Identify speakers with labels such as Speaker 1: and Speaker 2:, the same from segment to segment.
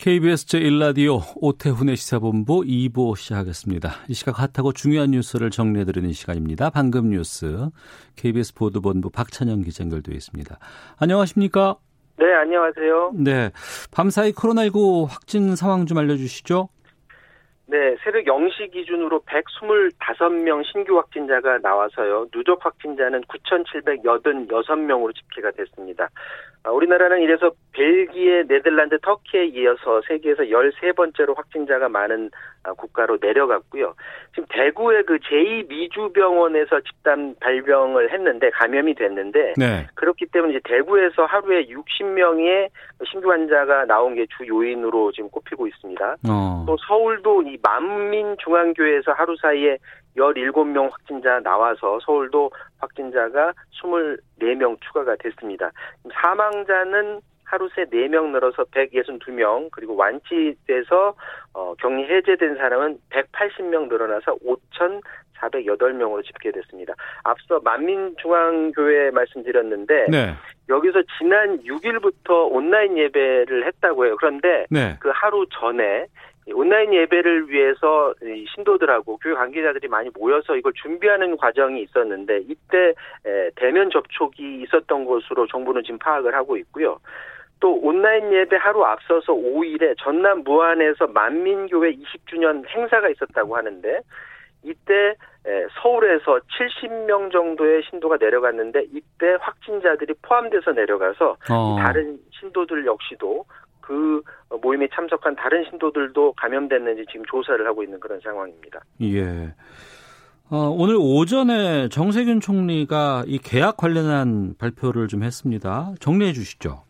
Speaker 1: KBS 제1라디오 오태훈의 시사본부 2부 시작하겠습니다. 이 시각 핫하고 중요한 뉴스를 정리해드리는 시간입니다. 방금 뉴스 KBS 보도본부 박찬영 기자 연결되어 있습니다. 안녕하십니까?
Speaker 2: 네, 안녕하세요.
Speaker 1: 네, 밤사이 코로나19 확진 상황 좀 알려주시죠.
Speaker 2: 네, 새벽 0시 기준으로 125명 신규 확진자가 나와서요. 누적 확진자는 9,786명으로 집계가 됐습니다. 아, 우리나라는 이래서 벨기에, 네덜란드, 터키에 이어서 세계에서 13번째로 확진자가 많은 아, 국가로 내려갔고요. 지금 대구의 그 제2미주병원에서 집단 발병을 했는데 감염이 됐는데
Speaker 1: 네.
Speaker 2: 그렇기 때문에 이제 대구에서 하루에 60명의 신규 환자가 나온 게 주 요인으로 지금 꼽히고 있습니다.
Speaker 1: 어.
Speaker 2: 또 서울도 이 만민중앙교회에서 하루 사이에 17명 확진자 나와서 서울도 확진자가 24명 추가가 됐습니다. 사망자는 하루 새 4명 늘어서 162명, 그리고 완치돼서 어, 격리 해제된 사람은 180명 늘어나서 5,408명으로 집계됐습니다. 앞서 만민중앙교회 말씀드렸는데
Speaker 1: 네.
Speaker 2: 여기서 지난 6일부터 온라인 예배를 했다고 해요. 그런데
Speaker 1: 네.
Speaker 2: 그 하루 전에 이 온라인 예배를 위해서 이 신도들하고 교회 관계자들이 많이 모여서 이걸 준비하는 과정이 있었는데 이때 에, 대면 접촉이 있었던 것으로 정부는 지금 파악을 하고 있고요. 또 온라인 예배 하루 앞서서 5일에 전남 무안에서 만민교회 20주년 행사가 있었다고 하는데 이때 에, 서울에서 70명 정도의 신도가 내려갔는데 이때 확진자들이 포함돼서 내려가서
Speaker 1: 어.
Speaker 2: 다른 신도들 역시도 그 모임에 참석한 다른 신도들도 감염됐는지 지금 조사를 하고 있는 그런 상황입니다.
Speaker 1: 예. 어, 오늘 오전에 정세균 총리가 이 계약 관련한 발표를 좀 했습니다. 정리해 주시죠.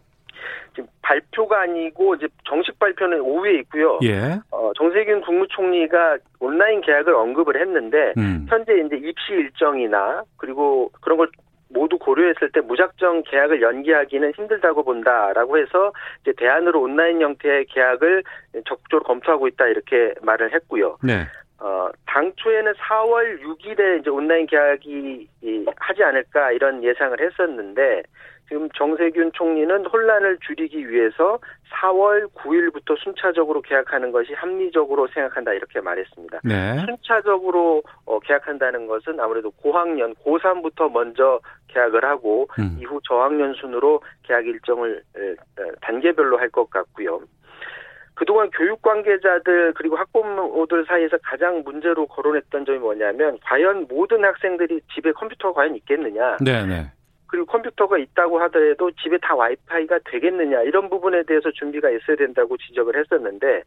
Speaker 2: 지금 발표가 아니고 이제 정식 발표는 오후에 있고요.
Speaker 1: 예.
Speaker 2: 어, 정세균 국무총리가 온라인 계약을 언급을 했는데
Speaker 1: 음.
Speaker 2: 현재 이제 입시 일정이나 그리고 그런 걸 모두 고려했을 때 무작정 계약을 연기하기는 힘들다고 본다라고 해서 이제 대안으로 온라인 형태의 계약을 적극적으로 검토하고 있다 이렇게 말을 했고요.
Speaker 1: 네.
Speaker 2: 어, 당초에는 4월 6일에 이제 온라인 계약이 이, 하지 않을까 이런 예상을 했었는데 지금 정세균 총리는 혼란을 줄이기 위해서 4월 9일부터 순차적으로 계약하는 것이 합리적으로 생각한다 이렇게 말했습니다.
Speaker 1: 네.
Speaker 2: 순차적으로 어, 계약한다는 것은 아무래도 고학년 고3부터 먼저 계약을 하고
Speaker 1: 음.
Speaker 2: 이후 저학년 순으로 계약 일정을 단계별로 할 것 같고요. 그동안 교육 관계자들 그리고 학부모들 사이에서 가장 문제로 거론했던 점이 뭐냐면 과연 모든 학생들이 집에 컴퓨터가 과연 있겠느냐
Speaker 1: 네, 네.
Speaker 2: 그리고 컴퓨터가 있다고 하더라도 집에 다 와이파이가 되겠느냐 이런 부분에 대해서 준비가 있어야 된다고 지적을 했었는데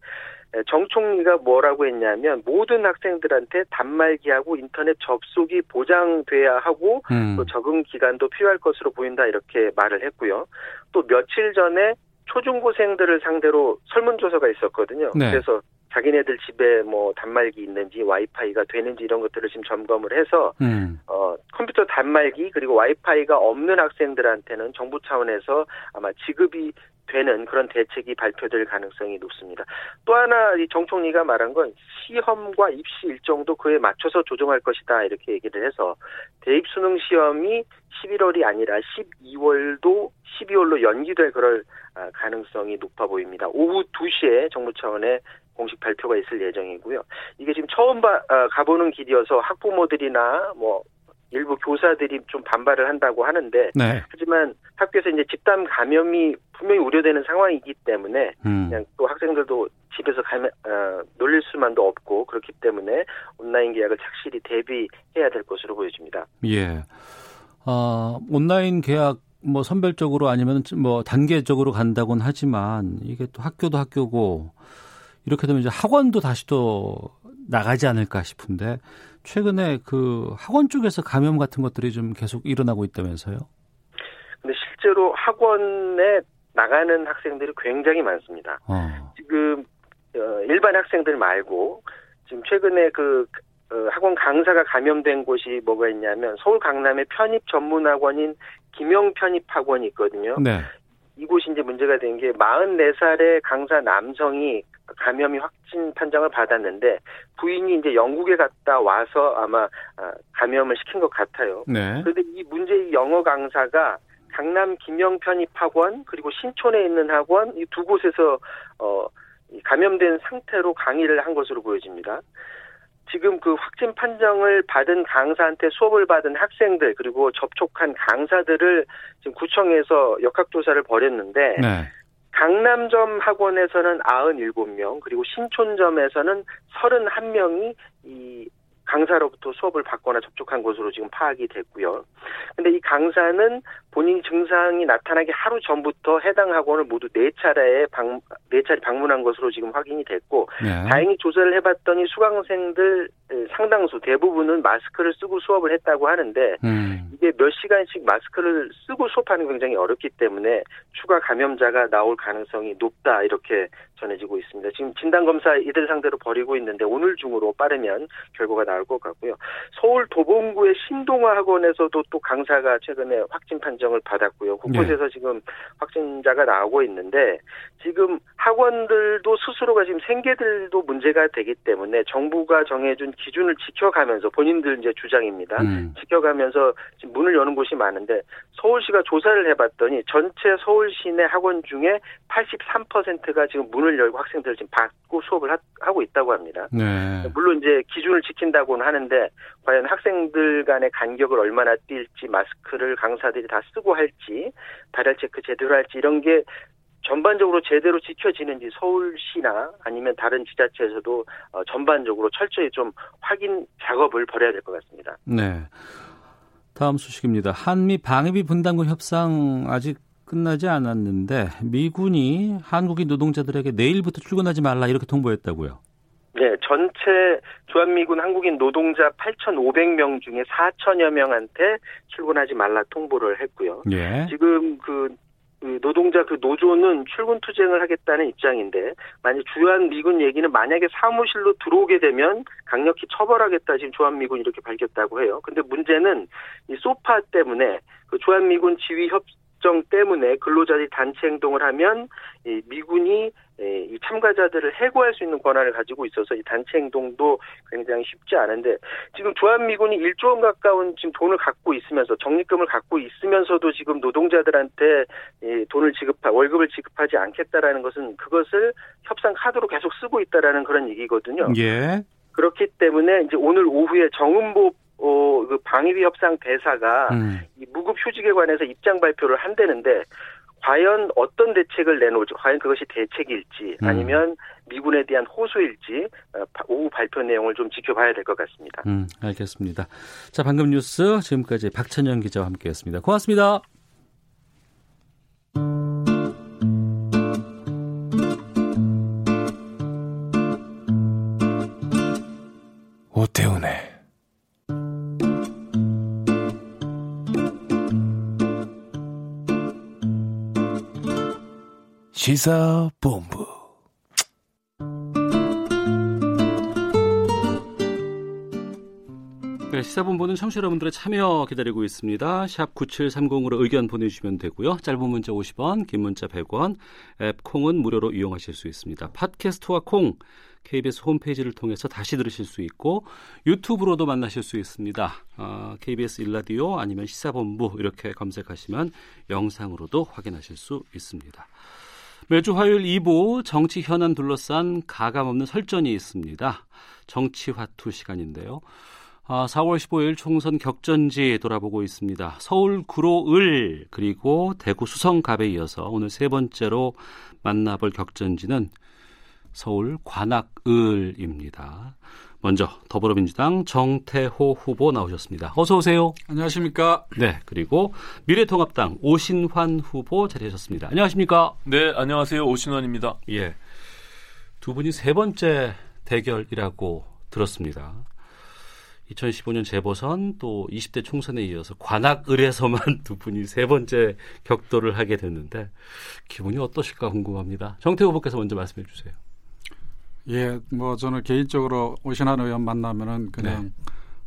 Speaker 2: 에, 정 총리가 뭐라고 했냐면 모든 학생들한테 단말기하고 인터넷 접속이 보장돼야 하고
Speaker 1: 음.
Speaker 2: 또 적응 기간도 필요할 것으로 보인다 이렇게 말을 했고요. 또 며칠 전에 초중고생들을 상대로 설문조사가 있었거든요.
Speaker 1: 네.
Speaker 2: 그래서 자기네들 집에 뭐 단말기 있는지 와이파이가 되는지 이런 것들을 지금 점검을 해서
Speaker 1: 음.
Speaker 2: 어, 컴퓨터 단말기 그리고 와이파이가 없는 학생들한테는 정부 차원에서 아마 지급이 되는 그런 대책이 발표될 가능성이 높습니다. 또 하나 이정 총리가 말한 건 시험과 입시 일정도 그에 맞춰서 조정할 것이다 이렇게 얘기를 해서 대입 수능 시험이 11월이 아니라 12월도 12월로 연기될 그럴 아, 가능성이 높아 보입니다. 오후 2시에 정부 차원의 공식 발표가 있을 예정이고요. 이게 지금 처음 봐, 아, 가보는 길이어서 학부모들이나 뭐 일부 교사들이 좀 반발을 한다고 하는데
Speaker 1: 네.
Speaker 2: 하지만 학교에서 이제 집단 감염이 분명히 우려되는 상황이기 때문에
Speaker 1: 음.
Speaker 2: 그냥 또 학생들도 집에서 감염, 어, 놀릴 수만도 없고 그렇기 때문에 온라인 계약을 착실히 대비해야 될 것으로 보여집니다.
Speaker 1: 예. 어, 온라인 계약 뭐 선별적으로 아니면 뭐 단계적으로 간다고는 하지만 이게 또 학교도 학교고 이렇게 되면 이제 학원도 다시 또 나가지 않을까 싶은데 최근에 그 학원 쪽에서 감염 같은 것들이 좀 계속 일어나고 있다면서요?
Speaker 2: 근데 실제로 학원에 나가는 학생들이 굉장히 많습니다.
Speaker 1: 어.
Speaker 2: 지금 어, 일반 학생들 말고 지금 최근에 그 어, 학원 강사가 감염된 곳이 뭐가 있냐면 서울 강남의 편입 전문 학원인 김영 편입 학원이 있거든요.
Speaker 1: 네.
Speaker 2: 이곳이 이제 문제가 된 게 44살의 강사 남성이 감염이 확진 판정을 받았는데 부인이 이제 영국에 갔다 와서 아마 아, 감염을 시킨 것 같아요.
Speaker 1: 네.
Speaker 2: 그런데 이 문제의 영어 강사가 강남 김영 편입 학원 그리고 신촌에 있는 학원 이 두 곳에서 어 감염된 상태로 강의를 한 것으로 보여집니다. 지금 그 확진 판정을 받은 강사한테 수업을 받은 학생들 그리고 접촉한 강사들을 지금 구청에서 역학조사를 벌였는데
Speaker 1: 네.
Speaker 2: 강남점 학원에서는 97명 그리고 신촌점에서는 31명이 이 강사로부터 수업을 받거나 접촉한 것으로 지금 파악이 됐고요. 근데 이 강사는 본인 증상이 나타나기 하루 전부터 해당 학원을 모두 네 차례에 방, 네 차례 방문한 것으로 지금 확인이 됐고,
Speaker 1: 네.
Speaker 2: 다행히 조사를 해봤더니 수강생들 상당수 대부분은 마스크를 쓰고 수업을 했다고 하는데,
Speaker 1: 음.
Speaker 2: 이게 몇 시간씩 마스크를 쓰고 수업하는 게 굉장히 어렵기 때문에 추가 감염자가 나올 가능성이 높다 이렇게 전해지고 있습니다. 지금 진단 검사 이들 상대로 벌이고 있는데 오늘 중으로 빠르면 결과가 나올 것 같고요. 서울 도봉구의 신동아 학원에서도 또 강사가 최근에 확진 판정을 받았고요. 곳곳에서 지금 확진자가 나오고 있는데 지금 학원들도 스스로가 지금 생계들도 문제가 되기 때문에 정부가 정해준 기준을 지켜가면서 본인들 이제 주장입니다.
Speaker 1: 음.
Speaker 2: 지켜가면서 지금 문을 여는 곳이 많은데 서울시가 조사를 해봤더니 전체 서울 시 내 학원 중에 83%가 지금 문을 열고 학생들 지금 받고 수업을 하, 하고 있다고 합니다.
Speaker 1: 네.
Speaker 2: 물론 이제 기준을 지킨다고는 하는데 과연 학생들 간의 간격을 얼마나 뛸지 마스크를 강사들이 다 쓰고 할지 발열 체크 제대로 할지 이런 게 전반적으로 제대로 지켜지는지 서울시나 아니면 다른 지자체에서도 어, 전반적으로 철저히 좀 확인 작업을 벌여야 될 것 같습니다.
Speaker 1: 네. 다음 소식입니다. 한미 방위비 분담금 협상 아직 끝나지 않았는데 미군이 한국인 노동자들에게 내일부터 출근하지 말라 이렇게 통보했다고요.
Speaker 2: 네, 전체 주한미군 한국인 노동자 8,500명 중에 4천여 명한테 출근하지 말라 통보를 했고요.
Speaker 1: 예.
Speaker 2: 지금 그, 그 노동자 그 노조는 출근 투쟁을 하겠다는 입장인데 만약 주한 미군 얘기는 만약에 사무실로 들어오게 되면 강력히 처벌하겠다 지금 주한 미군 이렇게 밝혔다고 해요. 근데 문제는 이 소파 때문에 그 주한 미군 지휘 협 정 때문에 근로자들이 단체 행동을 하면 이 미군이 예, 이 참가자들을 해고할 수 있는 권한을 가지고 있어서 이 단체 행동도 굉장히 쉽지 않은데 지금 주한미군이 1조 원 가까운 지금 돈을 갖고 있으면서 적립금을 갖고 있으면서도 지금 노동자들한테 이 돈을 지급하 월급을 지급하지 않겠다라는 것은 그것을 협상 카드로 계속 쓰고 있다라는 그런 얘기거든요.
Speaker 1: 예.
Speaker 2: 그렇기 때문에 이제 오늘 오후에 정은보 어, 그 방위비 협상 대사가
Speaker 1: 음.
Speaker 2: 이 무급 휴직에 관해서 입장 발표를 한다는데 과연 어떤 대책을 내놓을지, 과연 그것이 대책일지
Speaker 1: 음.
Speaker 2: 아니면 미군에 대한 호소일지 어, 바- 오후 발표 내용을 좀 지켜봐야 될 것 같습니다.
Speaker 1: 음, 알겠습니다. 자, 방금 뉴스 지금까지 박찬영 기자와 함께했습니다. 고맙습니다.
Speaker 3: 오태훈의 시사본부
Speaker 1: 네, 시사본부는 청취자 여러분들의 참여 기다리고 있습니다. 샵 9730으로 의견 보내주시면 되고요. 짧은 문자 50원, 긴 문자 100원, 앱 콩은 무료로 이용하실 수 있습니다. 팟캐스트와 콩, KBS 홈페이지를 통해서 다시 들으실 수 있고 유튜브로도 만나실 수 있습니다. 어, KBS 일라디오 아니면 시사본부 이렇게 검색하시면 영상으로도 확인하실 수 있습니다. 매주 화요일 2부 정치 현안 둘러싼 가감없는 설전이 있습니다. 정치화투 시간인데요. 아, 4월 15일 총선 격전지 돌아보고 있습니다. 서울 구로을 그리고 대구 수성갑에 이어서 오늘 세 번째로 만나볼 격전지는 서울 관악을입니다. 먼저 더불어민주당 정태호 후보 나오셨습니다. 어서 오세요.
Speaker 4: 안녕하십니까?
Speaker 1: 네, 그리고 미래통합당 오신환 후보 자리하셨습니다. 안녕하십니까?
Speaker 4: 네, 안녕하세요. 오신원입니다.
Speaker 1: 예. 두 분이 세 번째 대결이라고 들었습니다. 2015년 재보선 또 20대 총선에 이어서 관악을에서만 두 분이 세 번째 격돌을 하게 됐는데 기분이 어떠실까 궁금합니다. 정태 후보께서 먼저 말씀해 주세요.
Speaker 5: 예, 뭐 저는 개인적으로 오신환 의원 만나면은 그냥 네.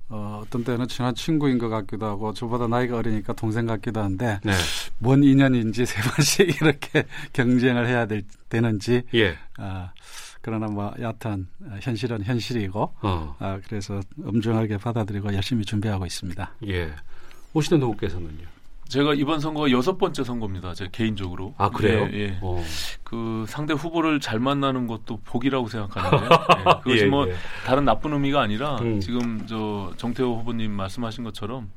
Speaker 5: 어, 어떤 때는 친한 친구인 것 같기도 하고 저보다 나이가 어리니까 동생 같기도 한데 네. 뭔 인연인지 세 번씩 이렇게 경쟁을 해야 될, 되는지 예. 아, 그러나 뭐 여하튼 현실은 현실이고 어. 아, 그래서 엄중하게 받아들이고 열심히 준비하고 있습니다.
Speaker 1: 예. 오시는 누구께서는요?
Speaker 4: 제가 이번 선거가 여섯 번째 선거입니다. 제 개인적으로.
Speaker 1: 아 그래요?
Speaker 4: 예. 예. 어. 그 상대 후보를 잘 만나는 것도 복이라고 생각하는데 예. 그것이 예, 뭐 예. 다른 나쁜 의미가 아니라 음. 지금 저 정태호 후보님 말씀하신 것처럼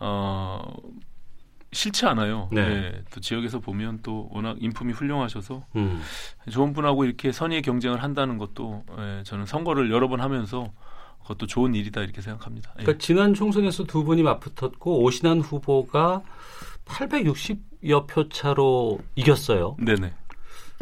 Speaker 4: 어 싫지 않아요. 네. 네. 또 지역에서 보면 또 워낙 인품이 훌륭하셔서 음. 좋은 분하고 이렇게 선의 경쟁을 한다는 것도 예, 저는 선거를 여러 번 하면서 그것도 좋은 일이다 이렇게 생각합니다.
Speaker 1: 예. 그러니까 지난 총선에서 두 분이 맞붙었고 오신환 후보가 860여 표 차로 이겼어요.
Speaker 4: 네네.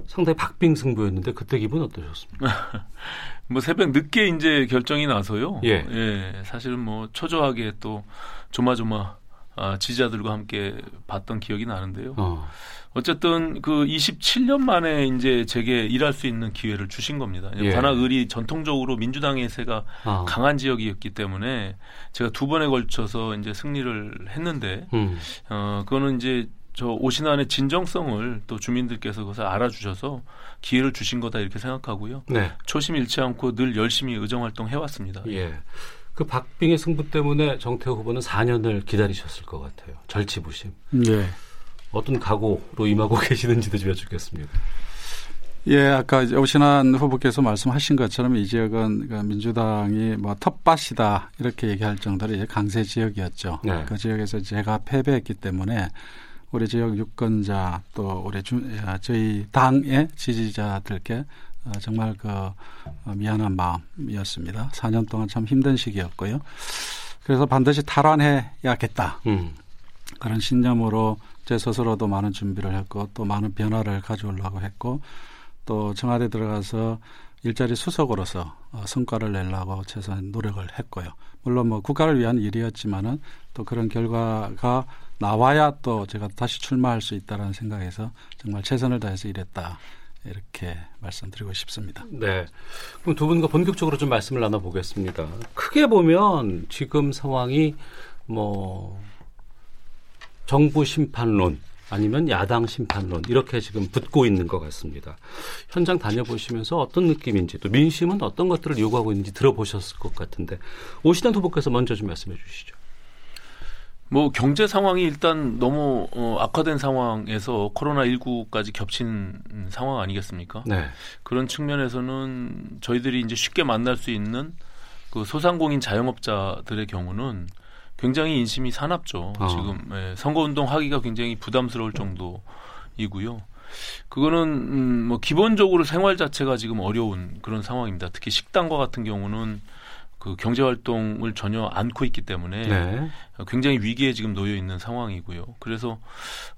Speaker 1: 상당히 박빙 승부였는데 그때 기분 어떠셨습니까?
Speaker 4: 뭐 새벽 늦게 이제 결정이 나서요. 예. 예. 사실은 뭐 초조하게 또 조마조마 아, 지지자들과 함께 봤던 기억이 나는데요. 어. 어쨌든 그 27년 만에 이제 제게 일할 수 있는 기회를 주신 겁니다. 예. 관악을이 전통적으로 민주당의 세가 어. 강한 지역이었기 때문에 제가 두 번에 걸쳐서 이제 승리를 했는데 음. 어 그거는 이제 저 오신안의 진정성을 또 주민들께서 그것을 알아주셔서 기회를 주신 거다 이렇게 생각하고요. 네. 초심 잃지 않고 늘 열심히 의정 활동 해왔습니다.
Speaker 1: 예. 그 박빙의 승부 때문에 정태호 후보는 4년을 기다리셨을 것 같아요. 절치부심. 예. 어떤 각오로 임하고 계시는지도 좀 여쭙겠습니다.
Speaker 5: 예, 아까 오신환 후보께서 말씀하신 것처럼 이 지역은 그 민주당이 뭐 텃밭이다 이렇게 얘기할 정도로 이제 강세 지역이었죠. 네. 그 지역에서 제가 패배했기 때문에 우리 지역 유권자 또 우리 주, 저희 당의 지지자들께 어, 정말 그 어, 미안한 마음이었습니다. 4년 동안 참 힘든 시기였고요. 그래서 반드시 탈환해야겠다. 음. 그런 신념으로 제 스스로도 많은 준비를 했고 또 많은 변화를 가져오려고 했고 또 청와대 들어가서 일자리 수석으로서 어, 성과를 내려고 최소한 노력을 했고요. 물론 뭐 국가를 위한 일이었지만은 또 그런 결과가 나와야 또 제가 다시 출마할 수 있다라는 생각에서 정말 최선을 다해서 일했다. 이렇게 말씀드리고 싶습니다.
Speaker 1: 네. 그럼 두 분과 본격적으로 좀 말씀을 나눠보겠습니다. 크게 보면 지금 상황이 뭐 정부 심판론 아니면 야당 심판론 이렇게 지금 붙고 있는 것 같습니다. 현장 다녀보시면서 어떤 느낌인지 또 민심은 어떤 것들을 요구하고 있는지 들어보셨을 것 같은데 오시단 후보께서 먼저 좀 말씀해 주시죠.
Speaker 4: 뭐 경제 상황이 일단 너무 어, 악화된 상황에서 코로나 19까지 겹친 상황 아니겠습니까? 네. 그런 측면에서는 저희들이 이제 쉽게 만날 수 있는 그 소상공인 자영업자들의 경우는 굉장히 인심이 사납죠. 어. 지금 예, 선거운동 하기가 굉장히 부담스러울 정도이고요. 그거는 음, 뭐 기본적으로 생활 자체가 지금 어려운 그런 상황입니다. 특히 식당과 같은 경우는 그 경제 활동을 전혀 않고 있기 때문에 네. 굉장히 위기에 지금 놓여 있는 상황이고요. 그래서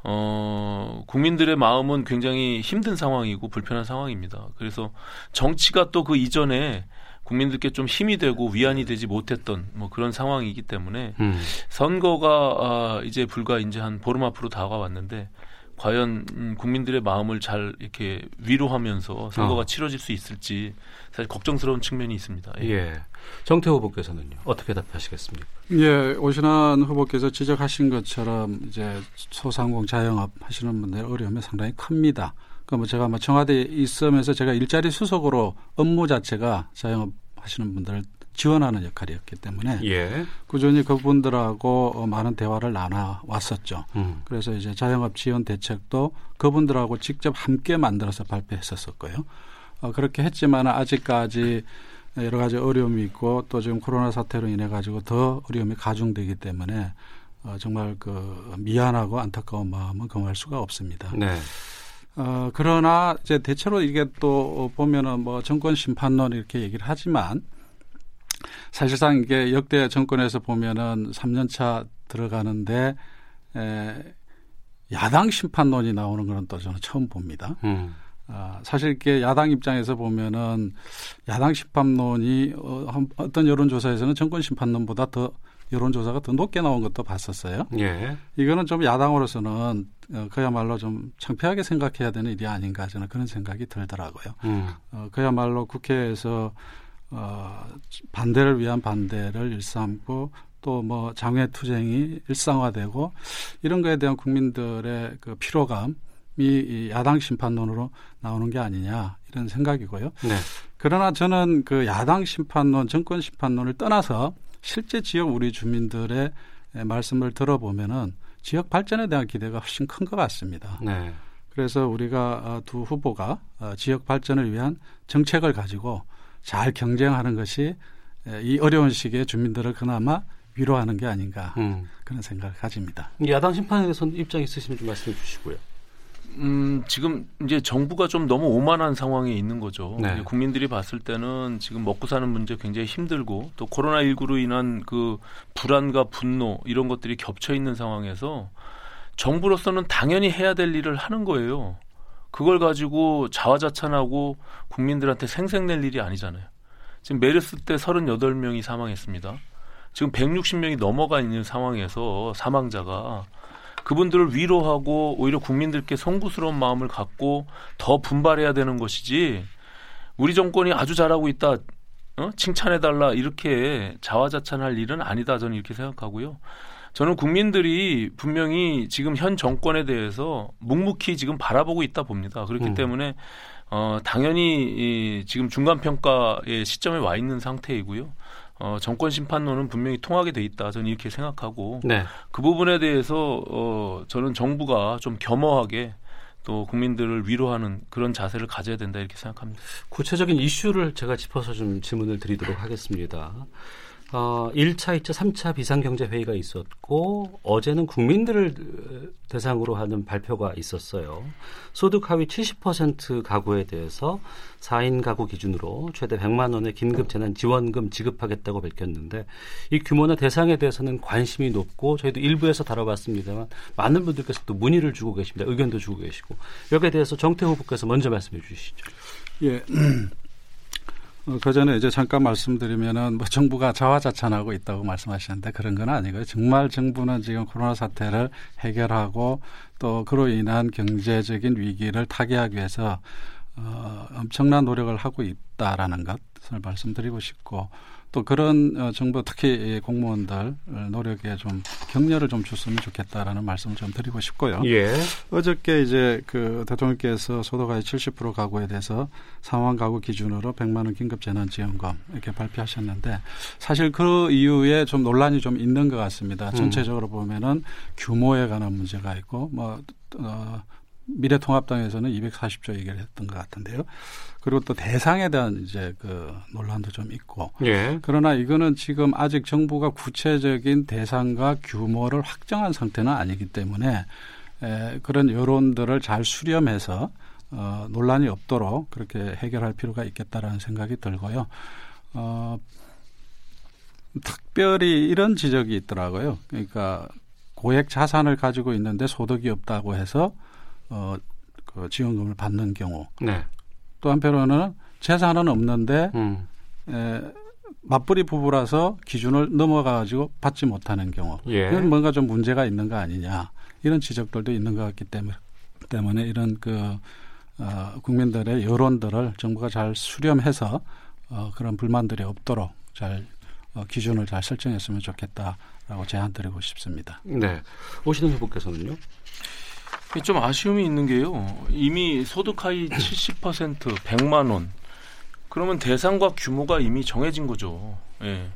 Speaker 4: 어 국민들의 마음은 굉장히 힘든 상황이고 불편한 상황입니다. 그래서 정치가 또 그 이전에 국민들께 좀 힘이 되고 위안이 되지 못했던 뭐 그런 상황이기 때문에 음. 선거가 아, 이제 불과 이제 한 보름 앞으로 다가왔는데 과연 음, 국민들의 마음을 잘 이렇게 위로하면서 선거가 어. 치러질 수 있을지 사실 걱정스러운 측면이 있습니다.
Speaker 1: 예. 예. 정태 후보께서는요 어떻게 답하시겠습니까?
Speaker 5: 예, 오신환 후보께서 지적하신 것처럼 이제 소상공 자영업 하시는 분들 어려움이 상당히 큽니다. 그뭐 제가 뭐 청와대에 있으면서 제가 일자리 수석으로 업무 자체가 자영업 하시는 분들을 지원하는 역할이었기 때문에 예. 꾸준히 그분들하고 어, 많은 대화를 나눠 왔었죠. 음. 그래서 이제 자영업 지원 대책도 그분들하고 직접 함께 만들어서 발표했었었고요. 어, 그렇게 했지만 아직까지 여러 가지 어려움이 있고 또 지금 코로나 사태로 인해 가지고 더 어려움이 가중되기 때문에 어, 정말 그 미안하고 안타까운 마음은 금할 수가 없습니다. 네. 어, 그러나 이제 대체로 이게 또 보면은 뭐 정권 심판론 이렇게 얘기를 하지만 사실상 이게 역대 정권에서 보면은 3년차 들어가는데 에, 야당 심판론이 나오는 거는 또 저는 처음 봅니다. 음. 아, 사실 이게 야당 입장에서 보면은 야당 심판론이 어, 어떤 여론조사에서는 정권 심판론보다 더 여론조사가 더 높게 나온 것도 봤었어요.
Speaker 1: 예.
Speaker 5: 이거는 좀 야당으로서는 어, 그야말로 좀 창피하게 생각해야 되는 일이 아닌가 저는 그런 생각이 들더라고요. 음. 어, 그야말로 국회에서 어, 반대를 위한 반대를 일삼고 또 뭐 장외투쟁이 일상화되고 이런 거에 대한 국민들의 그 피로감이 이 야당 심판론으로 나오는 게 아니냐 이런 생각이고요. 네. 그러나 저는 그 야당 심판론, 정권 심판론을 떠나서 실제 지역 우리 주민들의 말씀을 들어보면은 지역 발전에 대한 기대가 훨씬 큰 것 같습니다. 네. 그래서 우리가 어, 두 후보가 어, 지역 발전을 위한 정책을 가지고 잘 경쟁하는 것이 이 어려운 시기에 주민들을 그나마 위로하는 게 아닌가 음. 그런 생각을 가집니다.
Speaker 1: 야당 심판에 대해서 입장 있으시면 좀 말씀해 주시고요.
Speaker 4: 음, 지금 이제 정부가 좀 너무 오만한 상황에 있는 거죠. 네. 국민들이 봤을 때는 지금 먹고 사는 문제 굉장히 힘들고 또 코로나19로 인한 그 불안과 분노 이런 것들이 겹쳐 있는 상황에서 정부로서는 당연히 해야 될 일을 하는 거예요. 그걸 가지고 자화자찬하고 국민들한테 생색낼 일이 아니잖아요. 지금 메르스 때 38명이 사망했습니다. 지금 160명이 넘어가 있는 상황에서 사망자가 그분들을 위로하고 오히려 국민들께 송구스러운 마음을 갖고 더 분발해야 되는 것이지 우리 정권이 아주 잘하고 있다 어? 칭찬해달라 이렇게 자화자찬할 일은 아니다 저는 이렇게 생각하고요. 저는 국민들이 분명히 지금 현 정권에 대해서 묵묵히 지금 바라보고 있다 봅니다. 그렇기 음. 때문에 어, 당연히 이 지금 중간 평가의 시점에 와 있는 상태이고요. 어, 정권 심판론은 분명히 통하게 돼 있다. 저는 이렇게 생각하고 네. 그 부분에 대해서 어, 저는 정부가 좀 겸허하게 또 국민들을 위로하는 그런 자세를 가져야 된다 이렇게 생각합니다.
Speaker 1: 구체적인 이슈를 제가 짚어서 좀 질문을 드리도록 하겠습니다. 어, 1차, 2차, 3차 비상경제회의가 있었고 어제는 국민들을 대상으로 하는 발표가 있었어요. 소득 하위 70% 가구에 대해서 4인 가구 기준으로 최대 100만 원의 긴급 재난 지원금 지급하겠다고 밝혔는데 이 규모나 대상에 대해서는 관심이 높고 저희도 일부에서 다뤄봤습니다만 많은 분들께서 또 문의를 주고 계십니다. 의견도 주고 계시고 여기에 대해서 정태 후보께서 먼저 말씀해 주시죠.
Speaker 5: 예. 어, 그 전에 이제 잠깐 말씀드리면은 뭐 정부가 자화자찬하고 있다고 말씀하셨는데 그런 건 아니고요. 정말 정부는 지금 코로나 사태를 해결하고 또 그로 인한 경제적인 위기를 타개하기 위해서 어, 엄청난 노력을 하고 있다라는 것을 말씀드리고 싶고 또 그런 어, 정부 특히 공무원들 노력에 좀 격려를 좀 줬으면 좋겠다라는 말씀을 좀 드리고 싶고요. 예. 어저께 이제 그 대통령께서 소득가의 70% 가구에 대해서 상황 가구 기준으로 100만 원 긴급 재난 지원금 이렇게 발표하셨는데 사실 그 이후에 좀 논란이 좀 있는 것 같습니다. 음. 전체적으로 보면은 규모에 관한 문제가 있고 뭐 어, 미래통합당에서는 240조 얘기를 했던 것 같은데요. 그리고 또 대상에 대한 이제 그 논란도 좀 있고. 예. 그러나 이거는 지금 아직 정부가 구체적인 대상과 규모를 확정한 상태는 아니기 때문에 에, 그런 여론들을 잘 수렴해서 어, 논란이 없도록 그렇게 해결할 필요가 있겠다라는 생각이 들고요. 어, 특별히 이런 지적이 있더라고요. 그러니까 고액 자산을 가지고 있는데 소득이 없다고 해서 어, 그 지원금을 받는 경우. 네. 또 한편으로는 재산은 없는데 음. 에, 맞벌이 부부라서 기준을 넘어가가지고 받지 못하는 경우. 예. 이건 뭔가 좀 문제가 있는 거 아니냐. 이런 지적들도 있는 것 같기 때문에 때문에 이런 그 어, 국민들의 여론들을 정부가 잘 수렴해서 어, 그런 불만들이 없도록 잘 어, 기준을 잘 설정했으면 좋겠다라고 제안드리고 싶습니다.
Speaker 1: 네. 오시는 후보께서는요?
Speaker 4: 좀 아쉬움이 있는 게요. 이미 소득 하위 70% 100만 원. 그러면 대상과 규모가 이미 정해진 거죠. 예.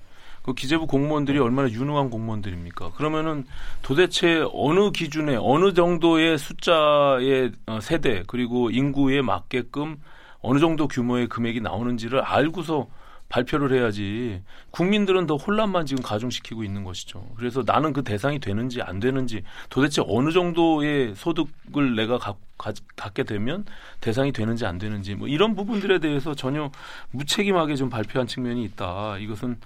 Speaker 4: 그 기재부 공무원들이 얼마나 유능한 공무원들입니까? 그러면은 도대체 어느 기준에 어느 정도의 숫자의 어, 세대 그리고 인구에 맞게끔 어느 정도 규모의 금액이 나오는지를 알고서 발표를 해야지 국민들은 더 혼란만 지금 가중시키고 있는 것이죠. 그래서 나는 그 대상이 되는지 안 되는지 도대체 어느 정도의 소득을 내가 가, 가, 갖게 되면 대상이 되는지 안 되는지 뭐 이런 부분들에 대해서 전혀 무책임하게 좀 발표한 측면이 있다. 이것은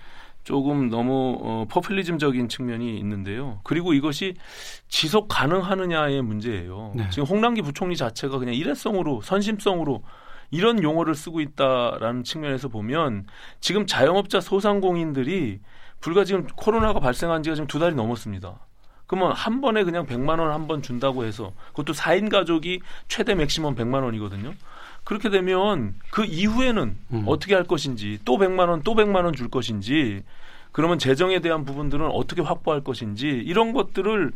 Speaker 4: 조금 너무 어, 포퓰리즘적인 측면이 있는데요. 그리고 이것이 지속 가능하느냐의 문제예요. 네. 지금 홍남기 부총리 자체가 그냥 일회성으로 선심성으로 이런 용어를 쓰고 있다라는 측면에서 보면 지금 자영업자 소상공인들이 불과 지금 코로나가 발생한 지가 지금 두 달이 넘었습니다. 그러면 한 번에 그냥 100만 원 한 번 준다고 해서 그것도 4인 가족이 최대 맥시멈 100만 원이거든요. 그렇게 되면 그 이후에는 음. 어떻게 할 것인지 또 100만 원, 또 100만 원 줄 것인지 그러면 재정에 대한 부분들은 어떻게 확보할 것인지 이런 것들을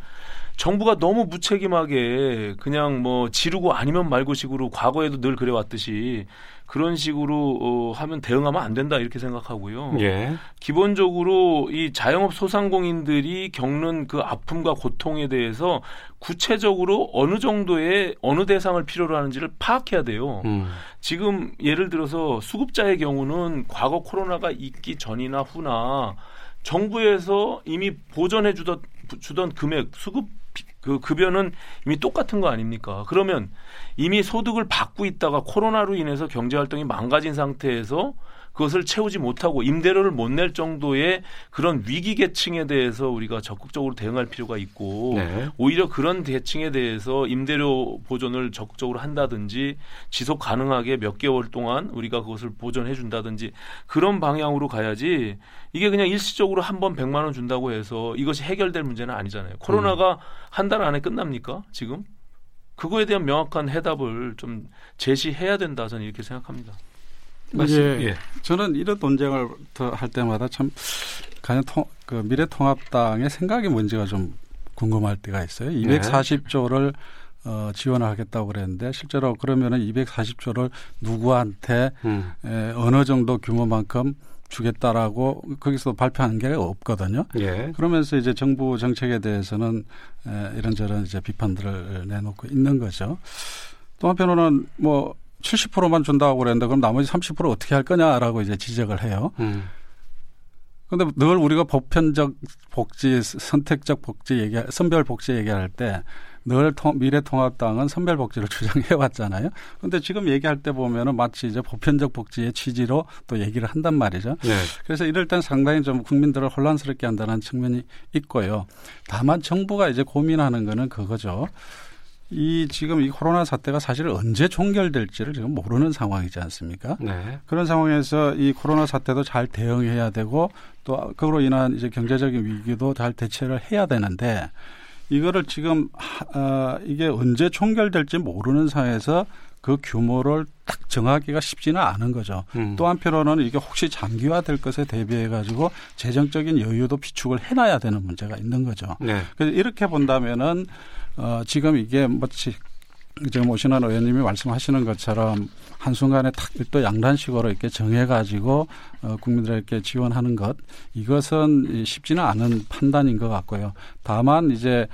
Speaker 4: 정부가 너무 무책임하게 그냥 뭐 지르고 아니면 말고식으로 과거에도 늘 그래왔듯이 그런 식으로 어, 하면 대응하면 안 된다 이렇게 생각하고요. 예. 기본적으로 이 자영업 소상공인들이 겪는 그 아픔과 고통에 대해서 구체적으로 어느 정도의 어느 대상을 필요로 하는지를 파악해야 돼요. 음. 지금 예를 들어서 수급자의 경우는 과거 코로나가 있기 전이나 후나 정부에서 이미 보전해 주던 주던 금액 수급 그 급여는 이미 똑같은 거 아닙니까? 그러면 이미 소득을 받고 있다가 코로나로 인해서 경제 활동이 망가진 상태에서 그것을 채우지 못하고 임대료를 못 낼 정도의 그런 위기 계층에 대해서 우리가 적극적으로 대응할 필요가 있고 네. 오히려 그런 계층에 대해서 임대료 보존을 적극적으로 한다든지 지속 가능하게 몇 개월 동안 우리가 그것을 보존해 준다든지 그런 방향으로 가야지 이게 그냥 일시적으로 한 번 100만 원 준다고 해서 이것이 해결될 문제는 아니잖아요. 코로나가 음. 한달 안에 끝납니까? 지금? 그거에 대한 명확한 해답을 좀 제시해야 된다 저는 이렇게 생각합니다.
Speaker 5: 말씀, 예. 예. 저는 이런 논쟁을 할 때마다 참 과연 통, 그 미래통합당의 생각이 뭔지가 좀 궁금할 때가 있어요. 240조를 어, 지원하겠다고 그랬는데 실제로 그러면은 240조를 누구한테 음. 에, 어느 정도 규모만큼 주겠다라고 거기서 발표하는 게 없거든요. 예. 그러면서 이제 정부 정책에 대해서는 에, 이런저런 이제 비판들을 내놓고 있는 거죠. 또 한편으로는 뭐 70%만 준다고 그랬는데 그럼 나머지 30% 어떻게 할 거냐라고 이제 지적을 해요. 음. 근데 늘 우리가 보편적 복지, 선택적 복지 얘기, 선별 복지 얘기할 때 늘 미래통합당은 선별 복지를 주장해 왔잖아요. 근데 지금 얘기할 때 보면은 마치 이제 보편적 복지의 취지로 또 얘기를 한단 말이죠. 네. 그래서 이럴 땐 상당히 좀 국민들을 혼란스럽게 한다는 측면이 있고요. 다만 정부가 이제 고민하는 거는 그거죠. 이 지금 이 코로나 사태가 사실 언제 종결될지를 지금 모르는 상황이지 않습니까? 네. 그런 상황에서 이 코로나 사태도 잘 대응해야 되고 또 그로 인한 이제 경제적인 위기도 잘 대처를 해야 되는데 이거를 지금 어, 이게 언제 종결될지 모르는 상황에서 그 규모를 딱 정하기가 쉽지는 않은 거죠. 음. 또 한편으로는 이게 혹시 장기화될 것에 대비해 가지고 재정적인 여유도 비축을 해놔야 되는 문제가 있는 거죠. 네. 그래서 이렇게 본다면은 어, 지금 이게 뭐지 지금 오신환 의원님이 말씀하시는 것처럼 한순간에 탁 또 양단식으로 이렇게 정해가지고 어, 국민들에게 지원하는 것 이것은 쉽지는 않은 판단인 것 같고요. 다만 이제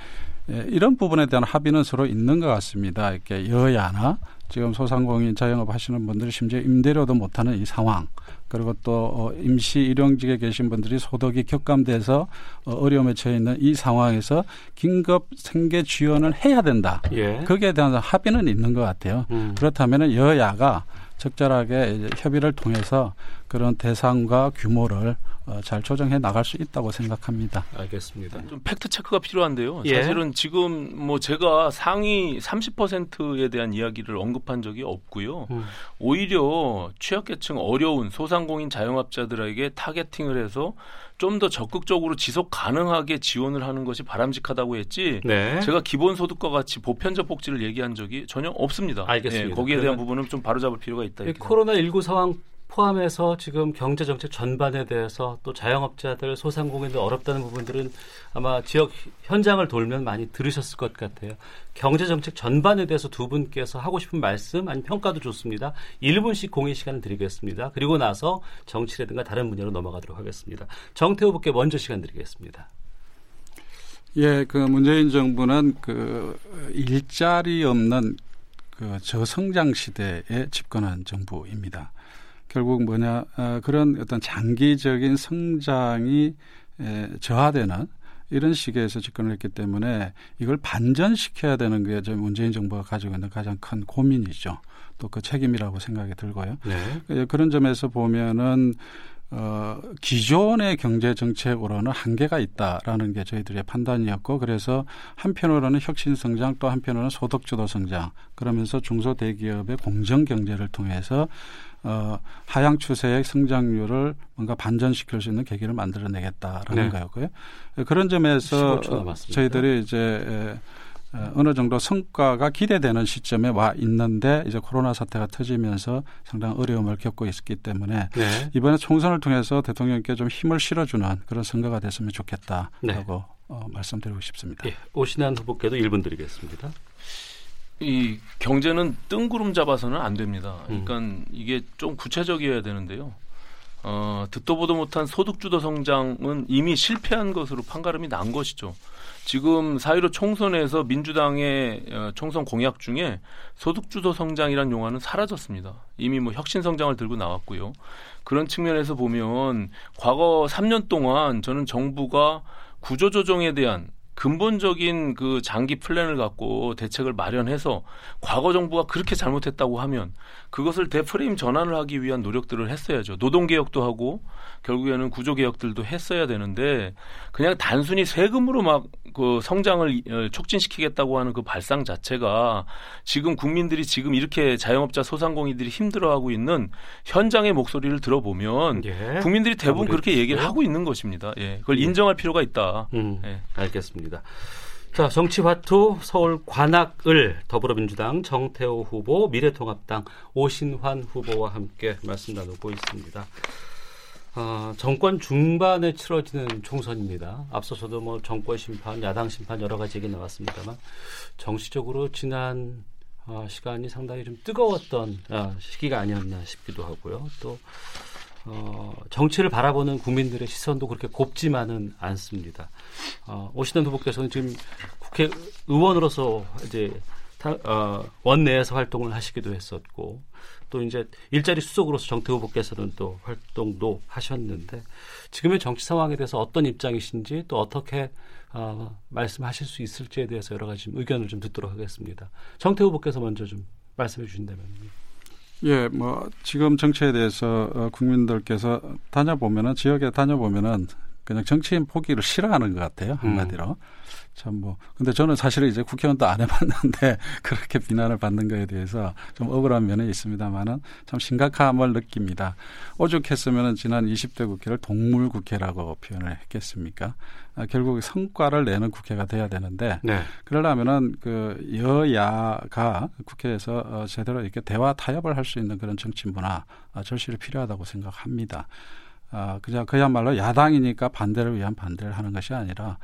Speaker 5: 이런 부분에 대한 합의는 서로 있는 것 같습니다. 이렇게 여야나 지금 소상공인 자영업 하시는 분들이 심지어 임대료도 못하는 이 상황 그리고 또 어, 임시 일용직에 계신 분들이 소득이 격감돼서 어, 어려움에 처해 있는 이 상황에서 긴급 생계 지원을 해야 된다. 예. 거기에 대한 합의는 있는 것 같아요. 음. 그렇다면 여야가 적절하게 협의를 통해서 그런 대상과 규모를 어, 잘 조정해 나갈 수 있다고 생각합니다.
Speaker 1: 알겠습니다.
Speaker 4: 좀 팩트 체크가 필요한데요. 예. 사실은 지금 뭐 제가 상위 30%에 대한 이야기를 언급한 적이 없고요. 음. 오히려 취약계층 어려운 소상공인 자영업자들에게 targeting을 해서 좀 더 적극적으로 지속 가능하게 지원을 하는 것이 바람직하다고 했지. 네. 제가 기본소득과 같이 보편적 복지를 얘기한 적이 전혀 없습니다.
Speaker 1: 알겠습니다.
Speaker 4: 예, 거기에 대한 부분은 좀 바로잡을 필요가 있다.
Speaker 1: 코로나 19 상황 포함해서 지금 경제 정책 전반에 대해서 또 자영업자들, 소상공인들 어렵다는 부분들은 아마 지역 현장을 돌면 많이 들으셨을 것 같아요. 경제 정책 전반에 대해서 두 분께서 하고 싶은 말씀 아니 평가도 좋습니다. 1분씩 공의 시간을 드리겠습니다. 그리고 나서 정치라든가 다른 분야로 넘어가도록 하겠습니다. 정태호 부께 먼저 시간 드리겠습니다.
Speaker 5: 예, 그 문재인 정부는 그 일자리 없는 그 저성장 시대에 집권한 정부입니다. 결국 뭐냐 어, 그런 어떤 장기적인 성장이 에, 저하되는 이런 시기에서 집권을 했기 때문에 이걸 반전시켜야 되는 게저 문재인 정부가 가지고 있는 가장 큰 고민이죠. 또 그 책임이라고 생각이 들고요. 네. 그런 점에서 보면은 어, 기존의 경제 정책으로는 한계가 있다라는 게 저희들의 판단이었고 그래서 한편으로는 혁신 성장 또 한편으로는 소득 주도 성장 그러면서 중소대기업의 공정 경제를 통해서 어, 하향 추세의 성장률을 뭔가 반전시킬 수 있는 계기를 만들어내겠다라는 네. 거였고요. 그런 점에서 저희들이 이제 어느 정도 성과가 기대되는 시점에 와 있는데 이제 코로나 사태가 터지면서 상당히 어려움을 겪고 있었기 때문에 네. 이번에 총선을 통해서 대통령께 좀 힘을 실어주는 그런 선거가 됐으면 좋겠다라고 네. 어, 말씀드리고 싶습니다. 예,
Speaker 1: 오신환 후보께도 1분 드리겠습니다.
Speaker 4: 이 경제는 뜬구름 잡아서는 안 됩니다. 그러니까 음. 이게 좀 구체적이어야 되는데요. 어, 듣도 보도 못한 소득주도 성장은 이미 실패한 것으로 판가름이 난 것이죠. 지금 사이로 총선에서 민주당의 어, 총선 공약 중에 소득주도 성장이란 용어는 사라졌습니다. 이미 뭐 혁신 성장을 들고 나왔고요. 그런 측면에서 보면 과거 3년 동안 저는 정부가 구조조정에 대한 근본적인 그 장기 플랜을 갖고 대책을 마련해서 과거 정부가 그렇게 잘못했다고 하면 그것을 대프레임 전환을 하기 위한 노력들을 했어야죠. 노동 개혁도 하고 결국에는 구조 개혁들도 했어야 되는데 그냥 단순히 세금으로 막 그 성장을 어, 촉진시키겠다고 하는 그 발상 자체가 지금 국민들이 지금 이렇게 자영업자 소상공인들이 힘들어하고 있는 현장의 목소리를 들어보면 예. 국민들이 대부분 그렇게 얘기를 하고 있는 것입니다. 예. 그걸 음. 인정할 필요가 있다.
Speaker 1: 음, 예. 알겠습니다. 자, 정치화투 서울 관악을 더불어민주당 정태호 후보, 미래통합당 오신환 후보와 함께 말씀 나누고 있습니다. 어, 정권 중반에 치러지는 총선입니다. 앞서서도 뭐 정권 심판, 야당 심판 여러 가지 얘기 나왔습니다만 정치적으로 지난 어, 시간이 상당히 좀 뜨거웠던 어, 시기가 아니었나 싶기도 하고요. 또 어, 정치를 바라보는 국민들의 시선도 그렇게 곱지만은 않습니다. 어, 오시는 후보께서는 지금 국회 의원으로서 이제 타, 어, 원내에서 활동을 하시기도 했었고 또 이제 일자리 수석으로서 정태 후보께서는 또 활동도 하셨는데 지금의 정치 상황에 대해서 어떤 입장이신지 또 어떻게 어, 말씀하실 수 있을지에 대해서 여러 가지 의견을 좀 듣도록 하겠습니다. 정태 후보께서 먼저 좀 말씀해 주신다면.
Speaker 5: 예, 뭐 지금 정치에 대해서 어, 국민들께서 다녀보면은 지역에 다녀보면은 그냥 정치인 포기를 싫어하는 것 같아요 한마디로. 음. 참 뭐. 근데 저는 사실은 이제 국회의원도 안 해봤는데 그렇게 비난을 받는 거에 대해서 좀 억울한 면이 있습니다만은 참 심각함을 느낍니다. 오죽했으면은 지난 20대 국회를 동물 국회라고 표현을 했겠습니까? 아, 결국 성과를 내는 국회가 돼야 되는데 네. 그러려면은 그 여야가 국회에서 어, 제대로 이렇게 대화 타협을 할 수 있는 그런 정치 문화 아, 절실히 필요하다고 생각합니다. 아, 그냥 그야말로 야당이니까 반대를 위한 반대를 하는 것이 아니라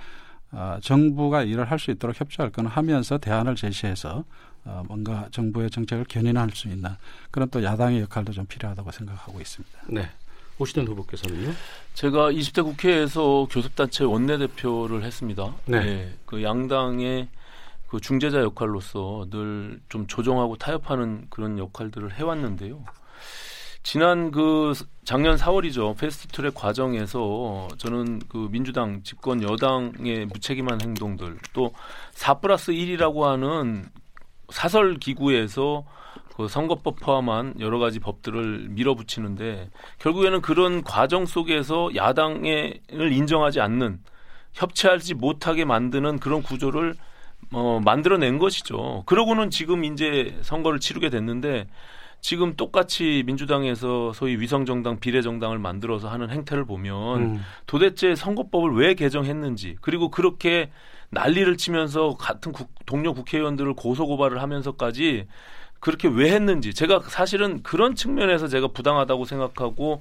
Speaker 5: 어, 정부가 일을 할 수 있도록 협조할 건 하면서 대안을 제시해서 어, 뭔가 정부의 정책을 견인할 수 있는 그런 또 야당의 역할도 좀 필요하다고 생각하고 있습니다.
Speaker 1: 네. 오시던 후보께서는요?
Speaker 4: 제가 20대 국회에서 교섭단체 원내대표를 했습니다. 네. 네. 그 양당의 그 중재자 역할로서 늘 좀 조정하고 타협하는 그런 역할들을 해왔는데요. 지난 그 작년 4월이죠. 패스트트랙 과정에서 저는 그 민주당 집권 여당의 무책임한 행동들 또4 플러스 1이라고 하는 사설 기구에서 그 선거법 포함한 여러 가지 법들을 밀어붙이는데 결국에는 그런 과정 속에서 야당을 인정하지 않는 협치하지 못하게 만드는 그런 구조를 어, 만들어낸 것이죠. 그러고는 지금 이제 선거를 치르게 됐는데 지금 똑같이 민주당에서 소위 위성정당 비례정당을 만들어서 하는 행태를 보면 음. 도대체 선거법을 왜 개정했는지 그리고 그렇게 난리를 치면서 같은 국, 동료 국회의원들을 고소고발을 하면서까지 그렇게 왜 했는지 제가 사실은 그런 측면에서 제가 부당하다고 생각하고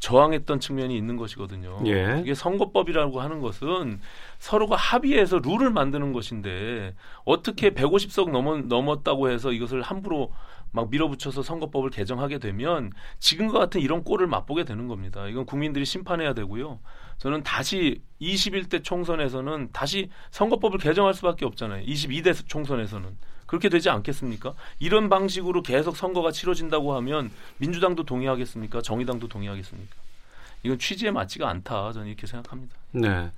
Speaker 4: 저항했던 측면이 있는 것이거든요. 예. 이게 선거법이라고 하는 것은 서로가 합의해서 룰을 만드는 것인데 어떻게 150석 넘어, 넘었다고 해서 이것을 함부로 막 밀어붙여서 선거법을 개정하게 되면 지금과 같은 이런 꼴을 맛보게 되는 겁니다. 이건 국민들이 심판해야 되고요. 저는 다시 21대 총선에서는 다시 선거법을 개정할 수밖에 없잖아요. 22대 총선에서는. 그렇게 되지 않겠습니까? 이런 방식으로 계속 선거가 치러진다고 하면 민주당도 동의하겠습니까? 정의당도 동의하겠습니까? 이건 취지에 맞지가 않다. 저는 이렇게 생각합니다.
Speaker 1: 네.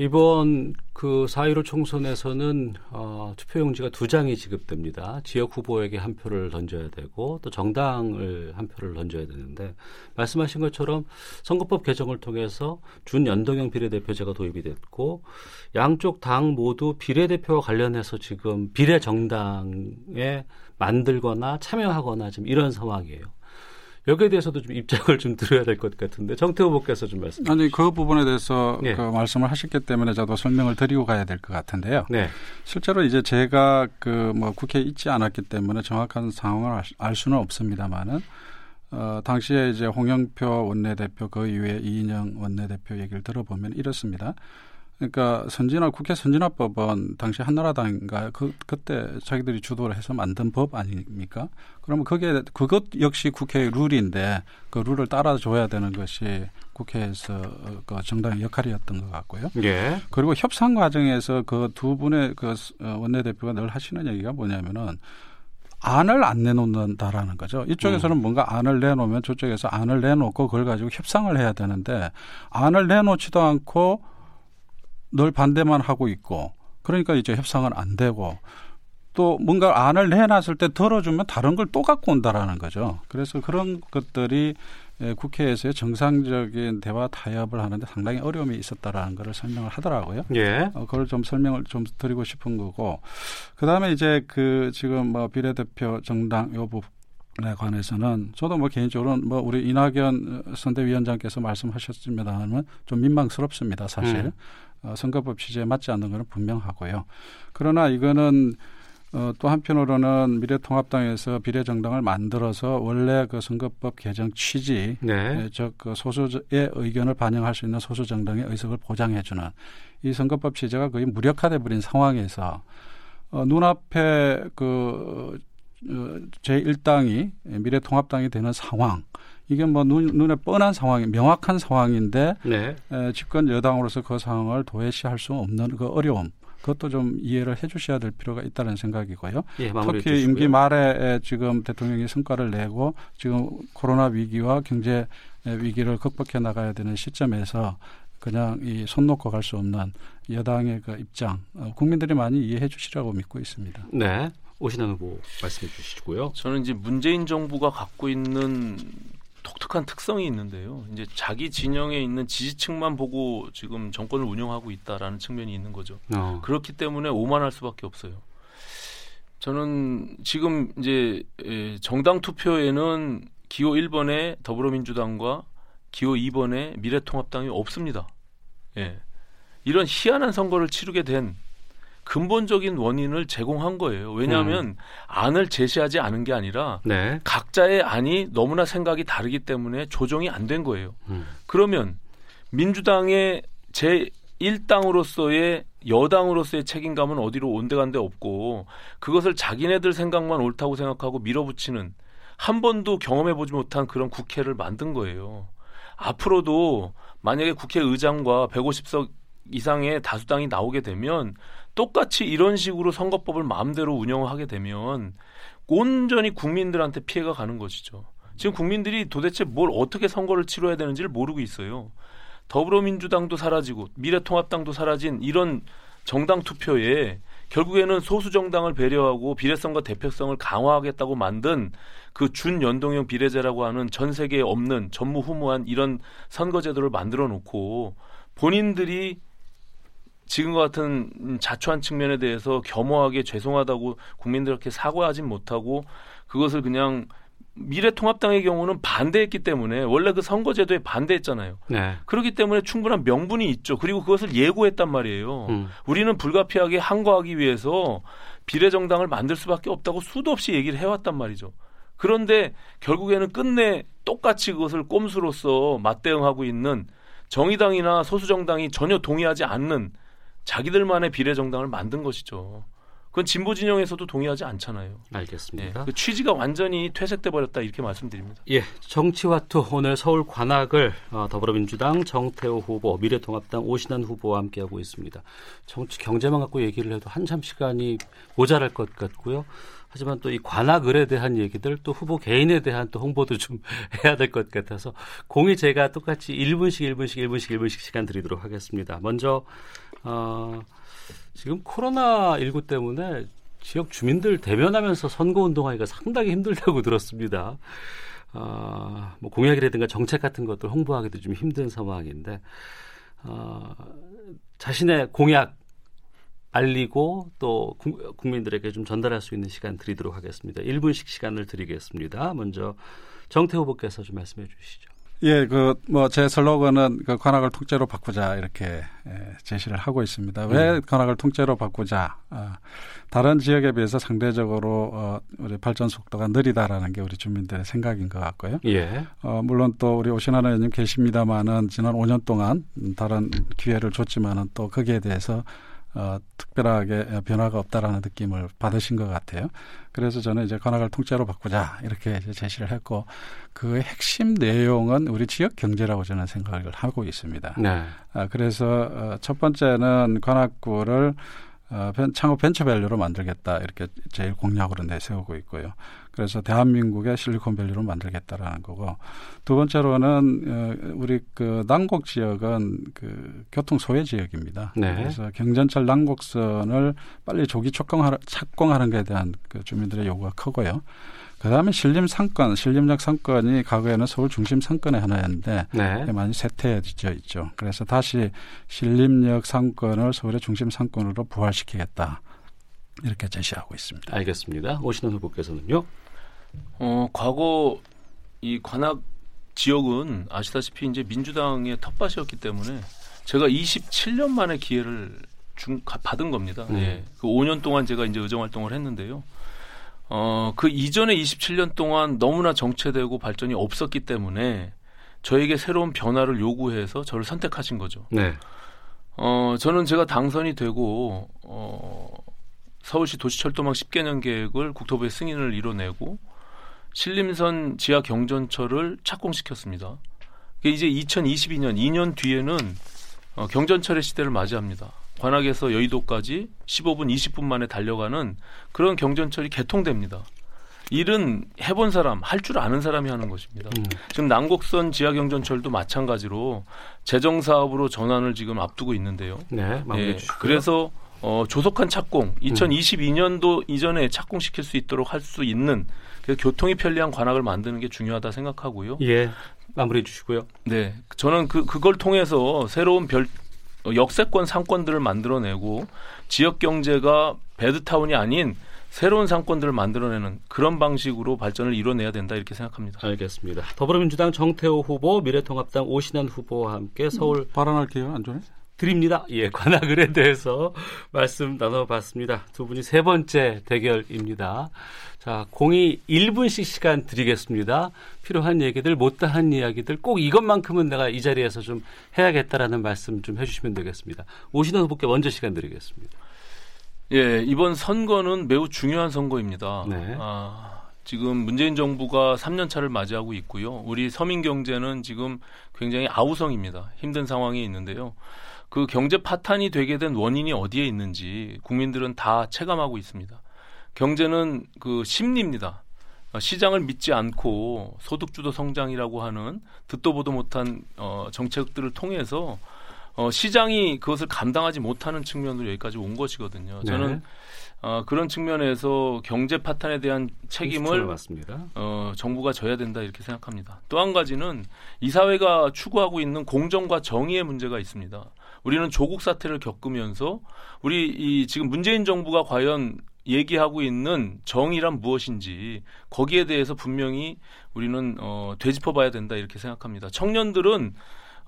Speaker 1: 이번 그 4.15 총선에서는 어, 투표용지가 두 장이 지급됩니다. 지역 후보에게 한 표를 던져야 되고 또 정당을 한 표를 던져야 되는데 말씀하신 것처럼 선거법 개정을 통해서 준연동형 비례대표제가 도입이 됐고 양쪽 당 모두 비례대표와 관련해서 지금 비례정당에 만들거나 참여하거나 지금 이런 상황이에요. 여기에 대해서도 좀 입장을 좀 드려야 될 것 같은데 정태 후보께서 좀 말씀.
Speaker 5: 아니 그 부분에 대해서 네. 그 말씀을 하셨기 때문에 저도 설명을 드리고 가야 될 것 같은데요. 네. 실제로 이제 제가 그 뭐 국회에 있지 않았기 때문에 정확한 상황을 알 수는 없습니다만은 어, 당시에 이제 홍영표 원내대표 그 이후에 이인영 원내대표 얘기를 들어보면 이렇습니다. 그러니까 선진화 국회 선진화법은 당시 한나라당인가 그 그때 자기들이 주도를 해서 만든 법 아닙니까? 그러면 그게 그것 역시 국회의 룰인데 그 룰을 따라줘야 되는 것이 국회에서 그 정당의 역할이었던 것 같고요. 예. 그리고 협상 과정에서 그 두 분의 그 원내대표가 늘 하시는 얘기가 뭐냐면은 안을 안 내놓는다라는 거죠. 이쪽에서는 음. 뭔가 안을 내놓으면 저쪽에서 안을 내놓고 그걸 가지고 협상을 해야 되는데 안을 내놓지도 않고 늘 반대만 하고 있고 그러니까 이제 협상은 안 되고 또 뭔가 안을 내놨을 때 들어주면 다른 걸 또 갖고 온다라는 거죠. 그래서 그런 것들이 국회에서의 정상적인 대화 타협을 하는데 상당히 어려움이 있었다라는 것을 설명을 하더라고요. 예. 어, 그걸 좀 설명을 좀 드리고 싶은 거고. 그 다음에 이제 그 지금 뭐 비례대표 정당 요 부분에 관해서는 저도 뭐 개인적으로는 뭐 우리 이낙연 선대위원장께서 말씀하셨습니다만 좀 민망스럽습니다. 사실. 음. 어, 선거법 취지에 맞지 않는 것은 분명하고요. 그러나 이거는 어, 또 한편으로는 미래통합당에서 비례정당을 만들어서 원래 그 선거법 개정 취지, 네. 예, 즉그 소수의 의견을 반영할 수 있는 소수 정당의 의석을 보장해주는 이 선거법 취지가 거의 무력화돼 버린 상황에서 어, 눈앞에 그 어, 제1당이 미래통합당이 되는 상황 이게 뭐 눈, 눈에 뻔한 상황이 명확한 상황인데 네. 에, 집권 여당으로서 그 상황을 도외시할 수 없는 그 어려움 그것도 좀 이해를 해 주셔야 될 필요가 있다는 생각이고요. 예, 특히 주시고요. 임기 말에 지금 대통령이 성과를 내고 지금 코로나 위기와 경제 위기를 극복해 나가야 되는 시점에서 그냥 이 손 놓고 갈 수 없는 여당의 그 입장 어, 국민들이 많이 이해해 주시라고 믿고 있습니다.
Speaker 1: 네. 오신환 후보 말씀해 주시고요.
Speaker 4: 저는 이제 문재인 정부가 갖고 있는 독특한 특성이 있는데요. 이제 자기 진영에 있는 지지층만 보고 지금 정권을 운영하고 있다라는 측면이 있는 거죠. 어. 그렇기 때문에 오만할 수밖에 없어요. 저는 지금 이제 정당 투표에는 기호 1번에 더불어민주당과 기호 2번에 미래통합당이 없습니다. 예. 이런 희한한 선거를 치르게 된 근본적인 원인을 제공한 거예요. 왜냐하면 음. 안을 제시하지 않은 게 아니라 네. 각자의 안이 너무나 생각이 다르기 때문에 조정이 안 된 거예요. 음. 그러면 민주당의 제 1당으로서의 여당으로서의 책임감은 어디로 온데간데 없고 그것을 자기네들 생각만 옳다고 생각하고 밀어붙이는 한 번도 경험해보지 못한 그런 국회를 만든 거예요. 앞으로도 만약에 국회의장과 150석 이상의 다수당이 나오게 되면 똑같이 이런 식으로 선거법을 마음대로 운영하게 되면 온전히 국민들한테 피해가 가는 것이죠. 지금 국민들이 도대체 뭘 어떻게 선거를 치러야 되는지를 모르고 있어요. 더불어민주당도 사라지고 미래통합당도 사라진 이런 정당 투표에 결국에는 소수 정당을 배려하고 비례성과 대표성을 강화하겠다고 만든 그 준연동형 비례제라고 하는 전 세계에 없는 전무후무한 이런 선거제도를 만들어 놓고 본인들이 지금과 같은 자초한 측면에 대해서 겸허하게 죄송하다고 국민들께 사과하진 못하고 그것을 그냥 미래통합당의 경우는 반대했기 때문에 원래 그 선거제도에 반대했잖아요. 네. 그렇기 때문에 충분한 명분이 있죠. 그리고 그것을 예고했단 말이에요. 음. 우리는 불가피하게 항거하기 위해서 비례정당을 만들 수밖에 없다고 수도 없이 얘기를 해왔단 말이죠. 그런데 결국에는 끝내 똑같이 그것을 꼼수로서 맞대응하고 있는 정의당이나 소수정당이 전혀 동의하지 않는 자기들만의 비례정당을 만든 것이죠. 그건 진보 진영에서도 동의하지 않잖아요.
Speaker 1: 알겠습니다.
Speaker 4: 예, 그 취지가 완전히 퇴색돼 버렸다 이렇게 말씀드립니다.
Speaker 1: 예, 정치와투 오늘 서울 관악을 어, 더불어민주당 정태호 후보, 미래통합당 오신환 후보와 함께하고 있습니다. 정치 경제만 갖고 얘기를 해도 한참 시간이 모자랄 것 같고요. 하지만 또 이 관악을에 대한 얘기들 또 후보 개인에 대한 또 홍보도 좀 해야 될 것 같아서 공이 제가 똑같이 1분씩 1분씩 1분씩 1분씩 시간 드리도록 하겠습니다. 먼저 어, 지금 코로나 19 때문에 지역 주민들 대면하면서 선거 운동하기가 상당히 힘들다고 들었습니다. 어, 뭐 공약이라든가 정책 같은 것들 홍보하기도 좀 힘든 상황인데 어, 자신의 공약 알리고 또 국민들에게 좀 전달할 수 있는 시간 드리도록 하겠습니다. 1분씩 시간을 드리겠습니다. 먼저 정태 후보께서 좀 말씀해 주시죠.
Speaker 5: 예, 그 뭐 제 슬로건은 그 관악을 통째로 바꾸자 이렇게 예, 제시를 하고 있습니다. 왜 음. 관악을 통째로 바꾸자? 어, 다른 지역에 비해서 상대적으로 어, 우리 발전 속도가 느리다라는 게 우리 주민들의 생각인 것 같고요. 예. 어, 물론 또 우리 오신환 의원님 계십니다만은 지난 5년 동안 다른 기회를 줬지만은 또 거기에 대해서 어, 특별하게 변화가 없다라는 느낌을 받으신 것 같아요. 그래서 저는 이제 관악을 통째로 바꾸자 이렇게 제시를 했고 그 핵심 내용은 우리 지역 경제라고 저는 생각을 하고 있습니다. 네. 아, 그래서 어, 첫 번째는 관악구를 어, 창업 벤처 밸리로 만들겠다 이렇게 제일 공약으로 내세우고 있고요. 그래서 대한민국의 실리콘밸리로 만들겠다라는 거고 두 번째로는 어, 우리 그 난곡 지역은 그 교통 소외 지역입니다. 네. 그래서 경전철 난곡선을 빨리 조기 착공하는, 착공하는 것에 대한 그 주민들의 요구가 크고요. 그다음에 신림 상권, 신림역 상권이 과거에는 서울 중심 상권의 하나였는데 네. 많이 쇠퇴해져 있죠. 그래서 다시 신림역 상권을 서울의 중심 상권으로 부활시키겠다. 이렇게 제시하고 있습니다.
Speaker 1: 알겠습니다. 오신원 후보께서는요?
Speaker 4: 어, 과거 이 관악 지역은 아시다시피 이제 민주당의 텃밭이었기 때문에 제가 27년 만에 기회를 중, 받은 겁니다. 음. 예. 그 5년 동안 제가 이제 의정 활동을 했는데요. 어, 그 이전에 27년 동안 너무나 정체되고 발전이 없었기 때문에 저에게 새로운 변화를 요구해서 저를 선택하신 거죠. 네. 어, 저는 제가 당선이 되고, 어, 서울시 도시철도망 10개년 계획을 국토부에 승인을 이뤄내고 신림선 지하 경전철을 착공시켰습니다. 이제 2022년 2년 뒤에는 어, 경전철의 시대를 맞이합니다. 관악에서 여의도까지 15분, 20분 만에 달려가는 그런 경전철이 개통됩니다. 일은 해본 사람, 할 줄 아는 사람이 하는 것입니다. 음. 지금 남곡선 지하경전철도 마찬가지로 재정 사업으로 전환을 지금 앞두고 있는데요. 네, 예, 그래서 어, 조속한 착공, 2022년도 음. 이전에 착공시킬 수 있도록 할 수 있는 교통이 편리한 관악을 만드는 게 중요하다 생각하고요.
Speaker 1: 예, 마무리해 주시고요.
Speaker 4: 네, 저는 그 그걸 통해서 새로운 별 역세권 상권들을 만들어내고 지역 경제가 배드타운이 아닌 새로운 상권들을 만들어내는 그런 방식으로 발전을 이뤄내야 된다 이렇게 생각합니다.
Speaker 1: 알겠습니다. 더불어민주당 정태호 후보, 미래통합당 오신환 후보와 함께 서울 음,
Speaker 5: 발언할게요. 안 좋아요?
Speaker 1: 드립니다. 예, 관악을에 대해서 말씀 나눠봤습니다. 두 분이 세 번째 대결입니다. 자, 공이 1분씩 시간 드리겠습니다. 필요한 얘기들, 못다한 이야기들 꼭 이것만큼은 내가 이 자리에서 좀 해야겠다라는 말씀 좀 해주시면 되겠습니다. 오신원 후보께 먼저 시간 드리겠습니다.
Speaker 4: 예, 이번 선거는 매우 중요한 선거입니다. 네. 아, 지금 문재인 정부가 3년 차를 맞이하고 있고요. 우리 서민 경제는 지금 굉장히 아우성입니다. 힘든 상황이 있는데요. 그 경제 파탄이 되게 된 원인이 어디에 있는지 국민들은 다 체감하고 있습니다. 경제는 그 심리입니다. 시장을 믿지 않고 소득주도 성장이라고 하는 듣도 보도 못한 어, 정책들을 통해서 어, 시장이 그것을 감당하지 못하는 측면으로 여기까지 온 것이거든요. 저는 네. 어, 그런 측면에서 경제 파탄에 대한 책임을 어, 정부가 져야 된다 이렇게 생각합니다. 또 한 가지는 이 사회가 추구하고 있는 공정과 정의의 문제가 있습니다. 우리는 조국 사태를 겪으면서 우리 이 지금 문재인 정부가 과연 얘기하고 있는 정의란 무엇인지 거기에 대해서 분명히 우리는 어, 되짚어 봐야 된다 이렇게 생각합니다. 청년들은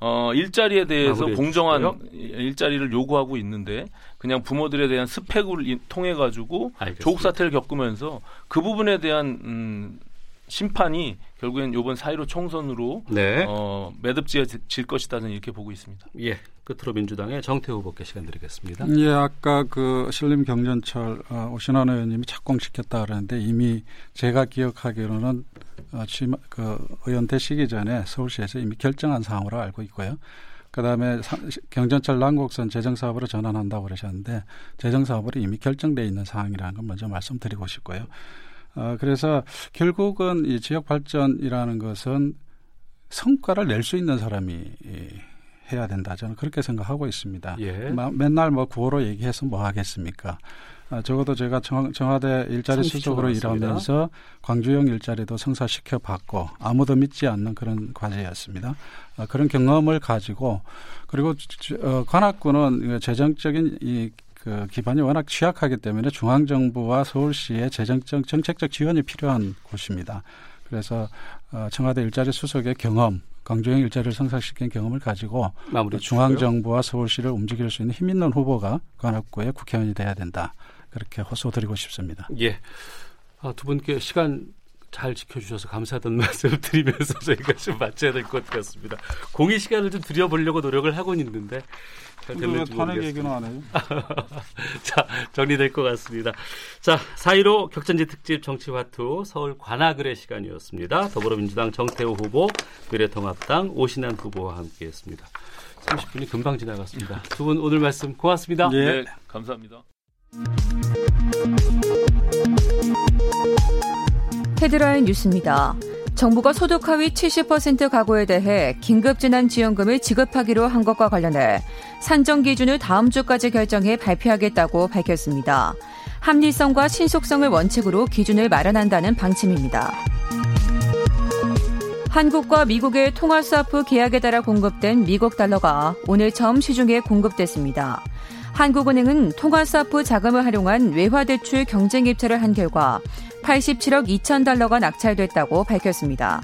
Speaker 4: 어, 일자리에 대해서 공정한 주시고요. 일자리를 요구하고 있는데 그냥 부모들에 대한 스펙을 통해 가지고 조국 사태를 겪으면서 그 부분에 대한 음, 심판이 결국엔 이번 사이로 총선으로 네. 어, 매듭지어질 것이다는 이렇게 보고 있습니다.
Speaker 1: 예. 끝으로 민주당의 정태 후보께 시간 드리겠습니다.
Speaker 5: 예, 아까 그 신림 경전철 어, 오신환 의원님이 착공시켰다 그러는데 이미 제가 기억하기로는 어, 취, 그 의원 되시기 전에 서울시에서 이미 결정한 사항으로 알고 있고요. 그다음에 경전철南곡선 재정 사업으로 전환한다고 그러셨는데 재정 사업으로 이미 결정돼 있는 사항이라는 건 먼저 말씀드리고 싶고요. 어, 그래서 결국은 이 지역 발전이라는 것은 성과를 낼 수 있는 사람이 해야 된다. 저는 그렇게 생각하고 있습니다. 예. 맨날 뭐 구호로 얘기해서 뭐 하겠습니까? 아, 적어도 제가 청, 청와대 일자리 수석으로 일하면서 광주형 일자리도 성사시켜 봤고 아무도 믿지 않는 그런 과제였습니다. 아, 그런 경험을 가지고 그리고 어, 관악구는 재정적인 이 그 기반이 워낙 취약하기 때문에 중앙 정부와 서울시의 재정적 정책적 지원이 필요한 곳입니다. 그래서 어, 청와대 일자리 수석의 경험, 광주형 일자리를 성사시킨 경험을 가지고 중앙 정부와 서울시를 움직일 수 있는 힘 있는 후보가 관악구의 국회의원이 돼야 된다. 그렇게 호소드리고 싶습니다.
Speaker 1: 예. 아, 두 분께 시간 잘 지켜주셔서 감사하다는 말씀을 드리면서 저희가 좀 마쳐야 될 것 같습니다. 공의 시간을 좀 드려보려고 노력을 하고 있는데
Speaker 5: 잘 될지 모르겠습니다. 얘기는 안 해요.
Speaker 1: 자, 정리될 것 같습니다. 자, 4.15 격전지 특집 정치화투 서울 관악을의 시간이었습니다. 더불어민주당 정태호 후보, 미래통합당 오신환 후보와 함께했습니다. 30분이 금방 지나갔습니다. 두 분 오늘 말씀 고맙습니다.
Speaker 4: 네, 네 감사합니다.
Speaker 6: 헤드라인 뉴스입니다. 정부가 소득 하위 70% 가구에 대해 긴급재난지원금을 지급하기로 한 것과 관련해 산정 기준을 다음 주까지 결정해 발표하겠다고 밝혔습니다. 합리성과 신속성을 원칙으로 기준을 마련한다는 방침입니다. 한국과 미국의 통화 스와프 계약에 따라 공급된 미국 달러가 오늘 처음 시중에 공급됐습니다. 한국은행은 통화 스와프 자금을 활용한 외화 대출 경쟁 입찰을 한 결과 87억 2천 달러가 낙찰됐다고 밝혔습니다.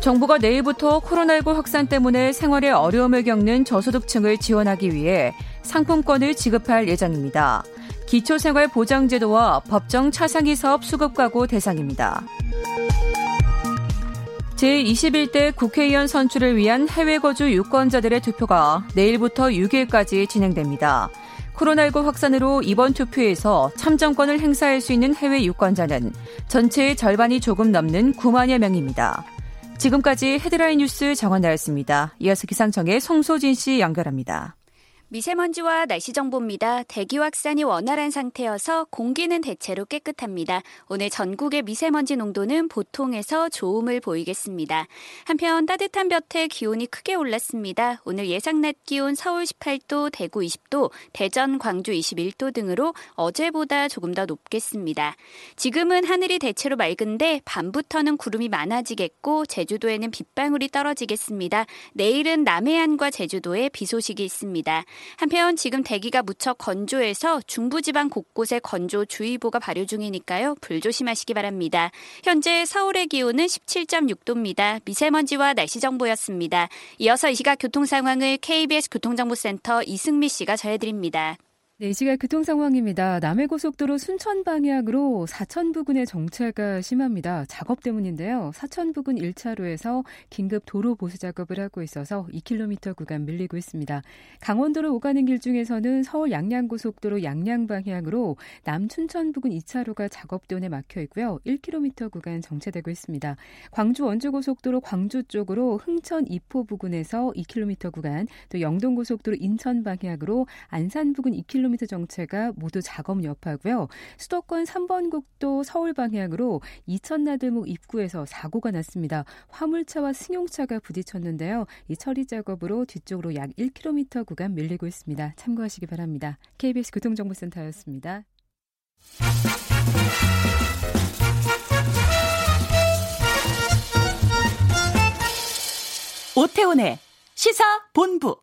Speaker 6: 정부가 내일부터 코로나19 확산 때문에 생활에 어려움을 겪는 저소득층을 지원하기 위해 상품권을 지급할 예정입니다. 기초생활보장제도와 법정 차상위 사업 수급가구 대상입니다. 제21대 국회의원 선출을 위한 해외 거주 유권자들의 투표가 내일부터 6일까지 진행됩니다. 코로나19 확산으로 이번 투표에서 참정권을 행사할 수 있는 해외 유권자는 전체의 절반이 조금 넘는 9만여 명입니다. 지금까지 헤드라인 뉴스 정원나였습니다. 이어서 기상청의 송소진 씨 연결합니다.
Speaker 7: 미세먼지와 날씨 정보입니다. 대기 확산이 원활한 상태여서 공기는 대체로 깨끗합니다. 오늘 전국의 미세먼지 농도는 보통에서 좋음을 보이겠습니다. 한편 따뜻한 볕에 기온이 크게 올랐습니다. 오늘 예상 낮 기온 서울 18도, 대구 20도, 대전, 광주 21도 등으로 어제보다 조금 더 높겠습니다. 지금은 하늘이 대체로 맑은데 밤부터는 구름이 많아지겠고 제주도에는 빗방울이 떨어지겠습니다. 내일은 남해안과 제주도에 비 소식이 있습니다. 한편 지금 대기가 무척 건조해서 중부지방 곳곳에 건조주의보가 발효 중이니까요. 불조심하시기 바랍니다. 현재 서울의 기온은 17.6도입니다. 미세먼지와 날씨 정보였습니다. 이어서 이 시각 교통 상황을 KBS 교통정보센터 이승미 씨가 전해드립니다.
Speaker 6: 네, 이 시각 교통 상황입니다. 남해고속도로 순천 방향으로 사천 부근의 정체가 심합니다. 작업 때문인데요. 사천 부근 1차로에서 긴급 도로 보수 작업을 하고 있어서 2km 구간 밀리고 있습니다. 강원도로 오가는 길 중에서는 서울 양양고속도로 양양 방향으로 남춘천 부근 2차로가 작업 때문에 막혀 있고요. 1km 구간 정체되고 있습니다. 광주 원주고속도로 광주 쪽으로 흥천 이포 부근에서 2km 구간, 또 영동고속도로 인천 방향으로 안산 부근 2km 1km 정체가 모두 작업 여파고요. 수도권 3번 국도 서울 방향으로 이천나들목 입구에서 사고가 났습니다. 화물차와 승용차가 부딪혔는데요. 이 처리 작업으로 뒤쪽으로 약 1km 구간 밀리고 있습니다. 참고하시기 바랍니다. KBS 교통정보센터였습니다.
Speaker 8: 오태훈의 시사 본부.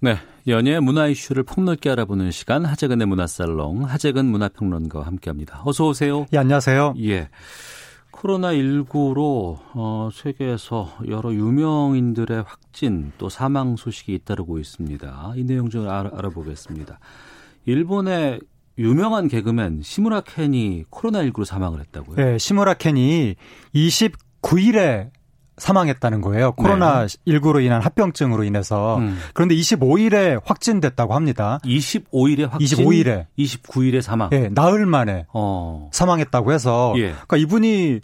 Speaker 1: 네. 연예 문화 이슈를 폭넓게 알아보는 시간 하재근의 문화살롱 하재근 문화평론가와 함께합니다. 어서 오세요.
Speaker 9: 예, 안녕하세요.
Speaker 1: 예. 코로나 19로 어, 세계에서 여러 유명인들의 확진 또 사망 소식이 잇따르고 있습니다. 이 내용 좀 알아, 알아보겠습니다. 일본의 유명한 개그맨 시무라 켄이 코로나 19로 사망을 했다고요?
Speaker 9: 네, 시무라 켄이 29일에 사망했다는 거예요. 코로나 19로 인한 합병증으로 인해서. 음. 그런데 25일에 확진됐다고 합니다.
Speaker 1: 25일에 확진? 25일에. 29일에 사망.
Speaker 9: 예, 네, 나흘 만에 어. 사망했다고 해서 예. 그러니까 이분이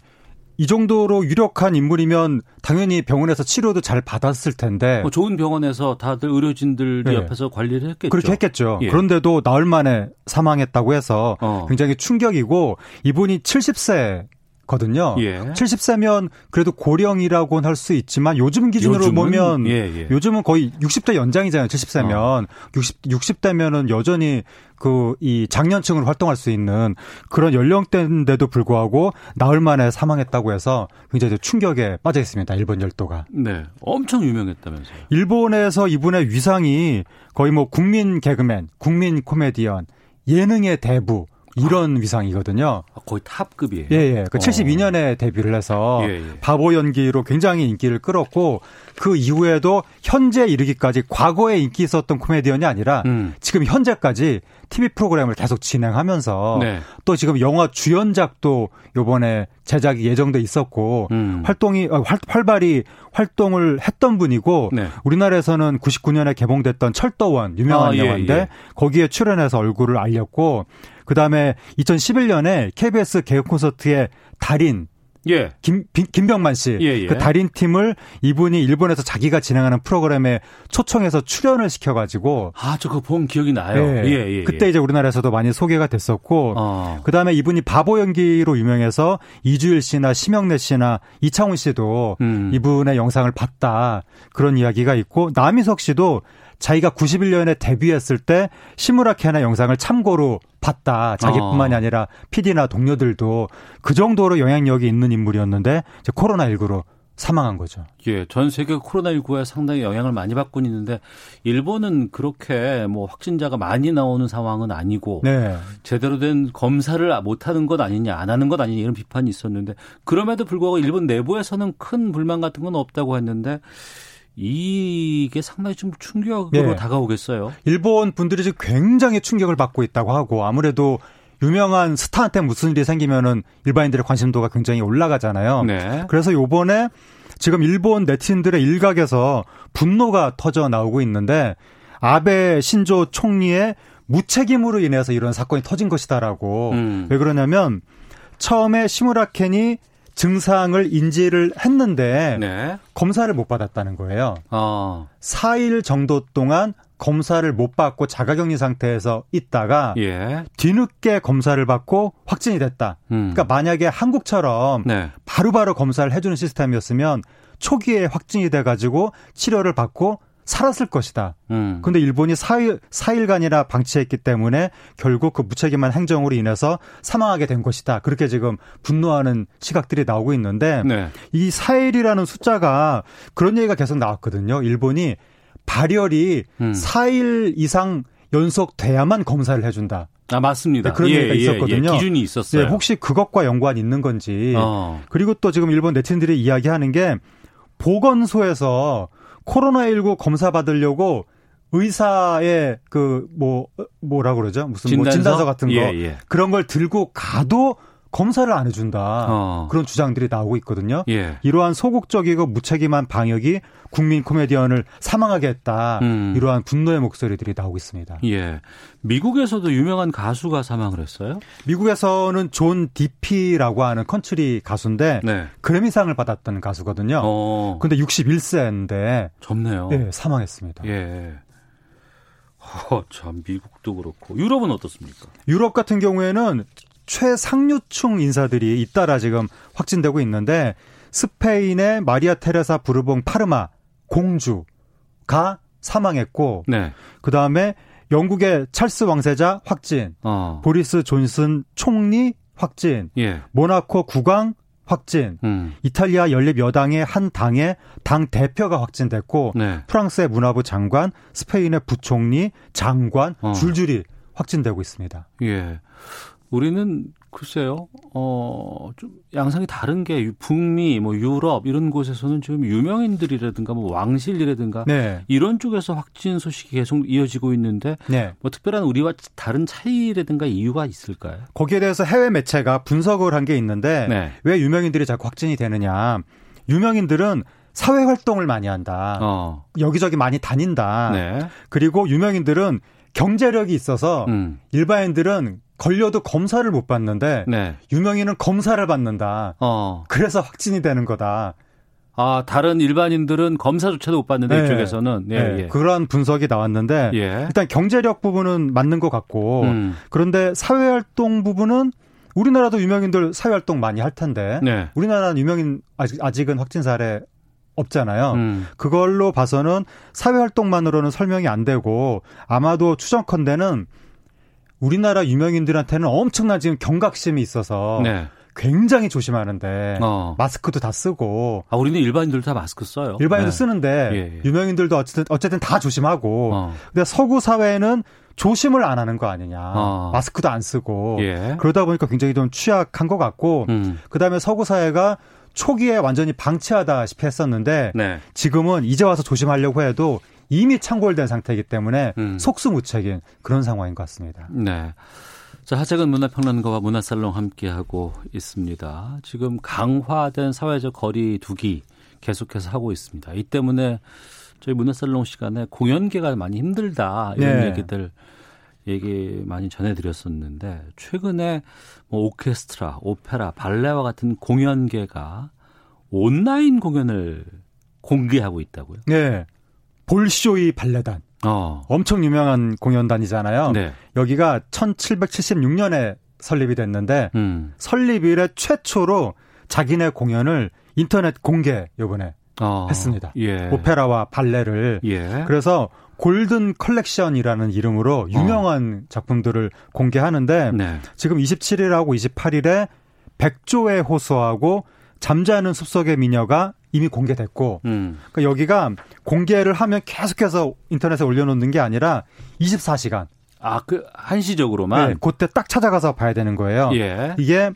Speaker 9: 이 정도로 유력한 인물이면 당연히 병원에서 치료도 잘 받았을 텐데.
Speaker 1: 뭐 좋은 병원에서 다들 의료진들 네. 옆에서 관리를 했겠죠.
Speaker 9: 그렇게 했겠죠. 예. 그런데도 나흘 만에 사망했다고 해서 어. 굉장히 충격이고 이분이 70세 거든요. 예. 70세면 그래도 고령이라고는 할 수 있지만 요즘 기준으로 요즘은? 보면 예, 예. 요즘은 거의 60대 연장이잖아요. 70세면 어. 60 60대면은 여전히 그 이 장년층으로 활동할 수 있는 그런 연령대인데도 불구하고 나흘 만에 사망했다고 해서 굉장히 충격에 빠져 있습니다. 일본 열도가.
Speaker 10: 네. 엄청 유명했다면서요.
Speaker 9: 일본에서 이분의 위상이 거의 뭐 국민 개그맨, 국민 코미디언, 예능의 대부 이런 위상이거든요.
Speaker 10: 아, 거의 탑급이에요.
Speaker 9: 예, 예. 그 어. 72년에 데뷔를 해서 예, 예. 바보 연기로 굉장히 인기를 끌었고 그 이후에도 현재 이르기까지 과거에 인기 있었던 코미디언이 아니라 음. 지금 현재까지 TV 프로그램을 계속 진행하면서 네. 또 지금 영화 주연작도 요번에 제작이 예정돼 있었고 음. 활동이 어, 활, 활발히 활동을 했던 분이고 네. 우리나라에서는 99년에 개봉됐던 철도원 유명한 아, 예, 영화인데 예. 거기에 출연해서 얼굴을 알렸고 그다음에 2011년에 KBS 개그 콘서트의 달인 예. 김, 김병만 씨. 예, 예. 그 달인 팀을 이분이 일본에서 자기가 진행하는 프로그램에 초청해서 출연을 시켜가지고.
Speaker 10: 아, 저 그거 본 기억이 나요. 예. 예, 예, 예.
Speaker 9: 그때 이제 우리나라에서도 많이 소개가 됐었고. 어. 그 다음에 이분이 바보 연기로 유명해서 이주일 씨나 심영래 씨나 이창훈 씨도 음. 이분의 영상을 봤다. 그런 이야기가 있고. 남희석 씨도 자기가 91년에 데뷔했을 때 시무라케나 영상을 참고로 봤다. 자기뿐만이 어. 아니라 PD나 동료들도 그 정도로 영향력이 있는 인물이었는데 이제 코로나19로 사망한 거죠.
Speaker 10: 예, 전 세계 코로나19에 상당히 영향을 많이 받고 있는데 일본은 그렇게 뭐 확진자가 많이 나오는 상황은 아니고 네. 제대로 된 검사를 못 하는 것 아니냐, 안 하는 것 아니냐 이런 비판이 있었는데 그럼에도 불구하고 일본 내부에서는 큰 불만 같은 건 없다고 했는데 이게 상당히 좀 충격으로 네. 다가오겠어요.
Speaker 9: 일본 분들이 지금 굉장히 충격을 받고 있다고 하고 아무래도 유명한 스타한테 무슨 일이 생기면은 일반인들의 관심도가 굉장히 올라가잖아요. 네. 그래서 요번에 지금 일본 네티즌들의 일각에서 분노가 터져 나오고 있는데 아베 신조 총리의 무책임으로 인해서 이런 사건이 터진 것이다라고 음. 왜 그러냐면 처음에 시무라켄이 증상을 인지를 했는데 네. 검사를 못 받았다는 거예요. 어. 4일 정도 동안 검사를 못 받고 자가격리 상태에서 있다가 예. 뒤늦게 검사를 받고 확진이 됐다. 음. 그러니까 만약에 한국처럼 네. 바로바로 검사를 해주는 시스템이었으면 초기에 확진이 돼가지고 치료를 받고 살았을 것이다. 음. 근데 일본이 4일, 4일간이나 방치했기 때문에 결국 그 무책임한 행정으로 인해서 사망하게 된 것이다. 그렇게 지금 분노하는 시각들이 나오고 있는데 네. 이 4일이라는 숫자가 그런 얘기가 계속 나왔거든요. 일본이 발열이 음. 4일 이상 연속 돼야만 검사를 해준다.
Speaker 10: 아 맞습니다.
Speaker 9: 네, 그런 예, 얘기가 예, 있었거든요.
Speaker 10: 예, 기준이 있었어요. 네,
Speaker 9: 혹시 그것과 연관이 있는 건지. 어. 그리고 또 지금 일본 네티즌들이 이야기하는 게 보건소에서 코로나19 검사 받으려고 의사의 그 뭐 뭐라 그러죠? 무슨 진단서? 뭐 진단서 같은 거 예, 예. 그런 걸 들고 가도 검사를 안 해준다 어. 그런 주장들이 나오고 있거든요. 예. 이러한 소극적이고 무책임한 방역이 국민 코미디언을 사망하게 했다. 음. 이러한 분노의 목소리들이 나오고 있습니다.
Speaker 10: 예. 미국에서도 유명한 가수가 사망을 했어요?
Speaker 9: 미국에서는 조 디피라고 하는 컨트리 가수인데 네. 그래미상을 받았던 가수거든요. 어. 근데 61세인데
Speaker 10: 젊네요.
Speaker 9: 네, 사망했습니다.
Speaker 10: 예. 어, 참 미국도 그렇고 유럽은 어떻습니까?
Speaker 9: 유럽 같은 경우에는 최상류층 인사들이 잇따라 지금 확진되고 있는데 스페인의 마리아 테레사 부르봉 파르마 공주가 사망했고 네. 그다음에 영국의 찰스 왕세자 확진, 어. 보리스 존슨 총리 확진, 예. 모나코 국왕 확진, 음. 이탈리아 연립 여당의 한 당의 당 대표가 확진됐고 네. 프랑스의 문화부 장관, 스페인의 부총리, 장관 어. 줄줄이 확진되고 있습니다.
Speaker 10: 예. 우리는 글쎄요, 어, 좀 양상이 다른 게 북미, 뭐 유럽 이런 곳에서는 지금 유명인들이라든가 뭐 왕실이라든가 네. 이런 쪽에서 확진 소식이 계속 이어지고 있는데 네. 뭐 특별한 우리와 다른 차이라든가 이유가 있을까요?
Speaker 9: 거기에 대해서 해외 매체가 분석을 한 게 있는데 네. 왜 유명인들이 자꾸 확진이 되느냐? 유명인들은 사회 활동을 많이 한다. 어. 여기저기 많이 다닌다. 네. 그리고 유명인들은 경제력이 있어서 음. 일반인들은 걸려도 검사를 못 받는데 네. 유명인은 검사를 받는다. 어. 그래서 확진이 되는 거다.
Speaker 10: 아, 다른 일반인들은 검사조차도 못 받는데 네. 이쪽에서는 예, 네.
Speaker 9: 예. 그러한 분석이 나왔는데 예. 일단 경제력 부분은 맞는 것 같고 음. 그런데 사회활동 부분은 우리나라도 유명인들 사회활동 많이 할 텐데 네. 우리나라는 유명인 아직, 아직은 확진 사례 없잖아요. 음. 그걸로 봐서는 사회 활동만으로는 설명이 안 되고 아마도 추정컨대는 우리나라 유명인들한테는 엄청난 지금 경각심이 있어서 네. 굉장히 조심하는데 어. 마스크도 다 쓰고
Speaker 10: 아 우리는 일반인들도 다 마스크 써요.
Speaker 9: 일반인도 네. 쓰는데 예, 예. 유명인들도 어쨌든 어쨌든 다 조심하고 어. 근데 서구 사회는 조심을 안 하는 거 아니냐. 어. 마스크도 안 쓰고 예. 그러다 보니까 굉장히 좀 취약한 것 같고 음. 그 다음에 서구 사회가 초기에 완전히 방치하다시피 했었는데 네. 지금은 이제 와서 조심하려고 해도 이미 창궐된 상태이기 때문에 음. 속수무책인 그런 상황인 것 같습니다.
Speaker 10: 네. 자, 하재근 문화평론가와 문화살롱 함께하고 있습니다. 지금 강화된 사회적 거리 두기 계속해서 하고 있습니다. 이 때문에 저희 문화살롱 시간에 공연계가 많이 힘들다 이런 네. 얘기들 얘기 많이 전해드렸었는데 최근에 뭐 오케스트라, 오페라, 발레와 같은 공연계가 온라인 공연을 공개하고 있다고요?
Speaker 9: 네. 볼쇼이 발레단. 어. 엄청 유명한 공연단이잖아요. 네. 여기가 1776년에 설립이 됐는데 음. 설립 이래 최초로 자기네 공연을 인터넷 공개 요번에 어. 했습니다. 예. 오페라와 발레를. 예. 그래서 골든 컬렉션이라는 이름으로 유명한 어. 작품들을 공개하는데 네. 지금 27일하고 28일에 백조의 호수하고 잠자는 숲속의 미녀가 이미 공개됐고 음. 그러니까 여기가 공개를 하면 계속해서 인터넷에 올려놓는 게 아니라 24시간
Speaker 10: 아 그 한시적으로만
Speaker 9: 네, 그때 딱 찾아가서 봐야 되는 거예요. 예. 이게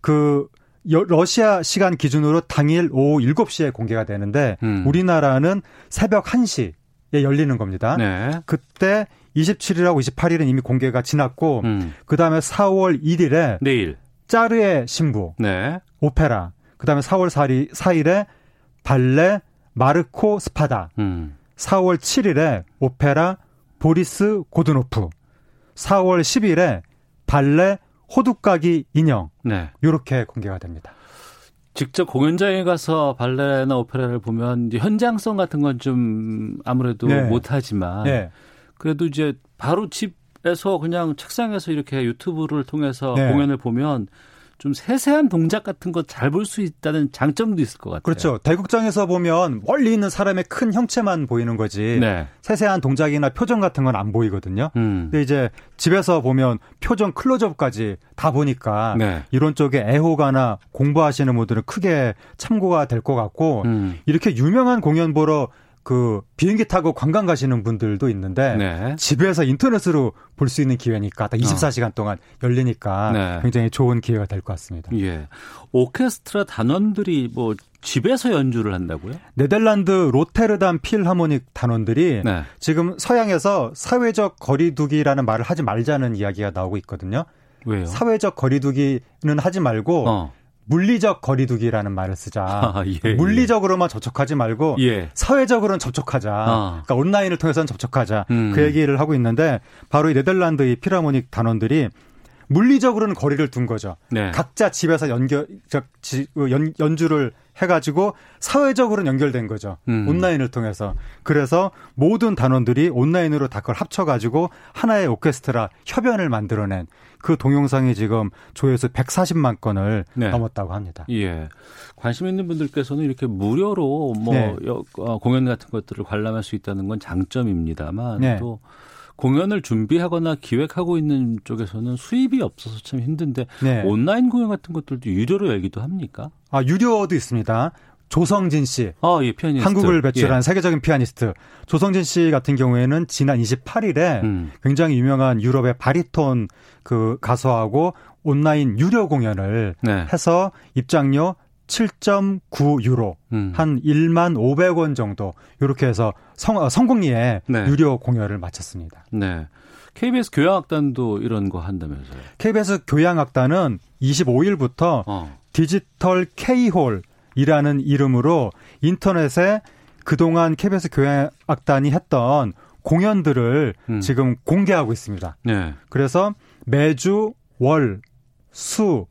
Speaker 9: 그 러시아 시간 기준으로 당일 오후 7시에 공개가 되는데 음. 우리나라는 새벽 1시 에 열리는 겁니다. 네. 그때 27일하고 28일은 이미 공개가 지났고 음. 그다음에 4월 1일에
Speaker 10: 내일
Speaker 9: 짜르의 신부 네. 오페라 그다음에 4월 4일, 4일에 발레 마르코 스파다. 음. 4월 7일에 오페라 보리스 고드노프. 4월 10일에 발레 호두까기 인형. 네. 이렇게 공개가 됩니다.
Speaker 10: 직접 공연장에 가서 발레나 오페라를 보면 현장성 같은 건 좀 아무래도 네. 못하지만 네. 그래도 이제 바로 집에서 그냥 책상에서 이렇게 유튜브를 통해서 네. 공연을 보면 좀 세세한 동작 같은 거 잘 볼 수 있다는 장점도 있을 것 같아요.
Speaker 9: 그렇죠. 대극장에서 보면 멀리 있는 사람의 큰 형체만 보이는 거지. 네. 세세한 동작이나 표정 같은 건 안 보이거든요. 음. 근데 이제 집에서 보면 표정 클로즈업까지 다 보니까 네. 이런 쪽에 애호가나 공부하시는 분들은 크게 참고가 될 것 같고 음. 이렇게 유명한 공연 보러 그 비행기 타고 관광 가시는 분들도 있는데 네. 집에서 인터넷으로 볼 수 있는 기회니까 딱 24시간 어. 동안 열리니까 네. 굉장히 좋은 기회가 될 것 같습니다.
Speaker 10: 예. 오케스트라 단원들이 뭐 집에서 연주를 한다고요?
Speaker 9: 네덜란드 로테르담 필하모닉 단원들이 네. 지금 서양에서 사회적 거리두기라는 말을 하지 말자는 이야기가 나오고 있거든요.
Speaker 10: 왜요?
Speaker 9: 사회적 거리두기는 하지 말고 어. 물리적 거리두기라는 말을 쓰자. 아, 예, 예. 물리적으로만 접촉하지 말고 예. 사회적으로는 접촉하자. 아. 그러니까 온라인을 통해서는 접촉하자. 음. 그 얘기를 하고 있는데 바로 이 네덜란드의 피라모닉 단원들이 물리적으로는 거리를 둔 거죠. 네. 각자 집에서 연결 연, 연주를 해가지고 사회적으로는 연결된 거죠. 음. 온라인을 통해서. 그래서 모든 단원들이 온라인으로 다 그걸 합쳐가지고 하나의 오케스트라 협연을 만들어낸 그 동영상이 지금 조회수 140만 건을 네. 넘었다고 합니다.
Speaker 10: 예. 관심 있는 분들께서는 이렇게 무료로 뭐 네. 어, 공연 같은 것들을 관람할 수 있다는 건 장점입니다만 네. 또 공연을 준비하거나 기획하고 있는 쪽에서는 수입이 없어서 참 힘든데 네. 온라인 공연 같은 것들도 유료로 열기도 합니까?
Speaker 9: 아 유료도 있습니다. 조성진 씨.
Speaker 10: 어, 예, 피아니스트.
Speaker 9: 한국을 배출한 예. 세계적인 피아니스트. 조성진 씨 같은 경우에는 지난 28일에 음. 굉장히 유명한 유럽의 바리톤 그 가수하고 온라인 유료 공연을 네. 해서 입장료 7.9유로 음. 한 1만 500원 정도 이렇게 해서 성, 어, 성공리에 네. 유료 공연을 마쳤습니다.
Speaker 10: 네. KBS 교향악단도 이런 거 한다면서요?
Speaker 9: KBS 교향악단은 25일부터 어. 디지털 K홀 이라는 이름으로 인터넷에 그동안 KBS 교향악단이 했던 공연들을 음. 지금 공개하고 있습니다. 네. 그래서 매주 월, 수,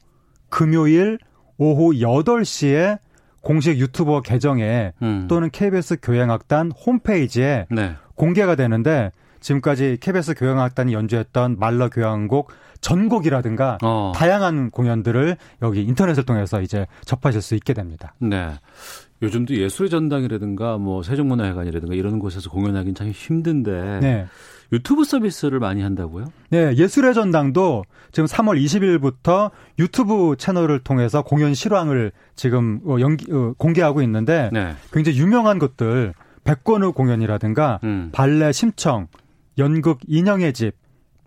Speaker 9: 금요일 오후 8시에 공식 유튜버 계정에 음. 또는 KBS 교향악단 홈페이지에 네. 공개가 되는데 지금까지 KBS 교향악단이 연주했던 말러 교향곡 전곡이라든가 어. 다양한 공연들을 여기 인터넷을 통해서 이제 접하실 수 있게 됩니다.
Speaker 10: 네. 요즘도 예술의 전당이라든가 뭐 세종문화회관이라든가 이런 곳에서 공연하기는 참 힘든데 네. 유튜브 서비스를 많이 한다고요?
Speaker 9: 네, 예술의 전당도 지금 3월 20일부터 유튜브 채널을 통해서 공연 실황을 지금 어, 연기, 어, 공개하고 있는데 네. 굉장히 유명한 것들 백건우 공연이라든가 음. 발레 심청, 연극 인형의 집,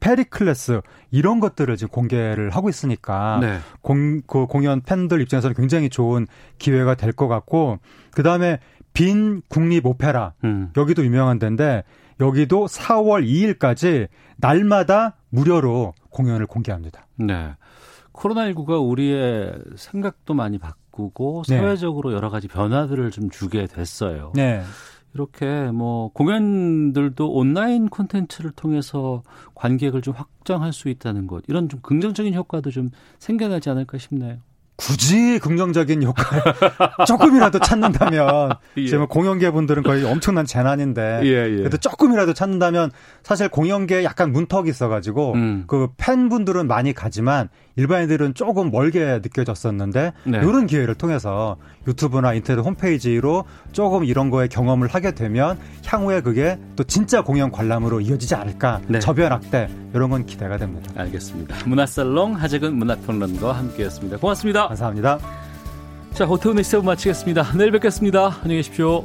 Speaker 9: 페리클레스 이런 것들을 지금 공개를 하고 있으니까 네. 공, 그 공연 팬들 입장에서는 굉장히 좋은 기회가 될 것 같고 그 다음에 빈 국립 오페라 음. 여기도 유명한 데인데 여기도 4월 2일까지 날마다 무료로 공연을 공개합니다.
Speaker 10: 네. 코로나19가 우리의 생각도 많이 바꾸고 네. 사회적으로 네. 여러 가지 변화들을 좀 주게 됐어요. 네. 이렇게 뭐 공연들도 온라인 콘텐츠를 통해서 관객을 좀 확장할 수 있다는 것 이런 좀 긍정적인 효과도 좀 생겨나지 않을까 싶네요.
Speaker 9: 굳이 긍정적인 효과 조금이라도 찾는다면 예. 지금 공연계 분들은 거의 엄청난 재난인데 예, 예. 그래도 조금이라도 찾는다면 사실 공연계에 약간 문턱이 있어가지고 음. 그 팬분들은 많이 가지만 일반인들은 조금 멀게 느껴졌었는데 네. 이런 기회를 통해서 유튜브나 인터넷 홈페이지로 조금 이런 거에 경험을 하게 되면 향후에 그게 또 진짜 공연 관람으로 이어지지 않을까 네. 저변학대 이런 건 기대가 됩니다.
Speaker 10: 알겠습니다. 문화살롱 하재근 문화평론가와 함께했습니다. 고맙습니다.
Speaker 9: 감사합니다.
Speaker 10: 자, 호텔 메시브 마치겠습니다. 내일 뵙겠습니다. 안녕히 계십시오.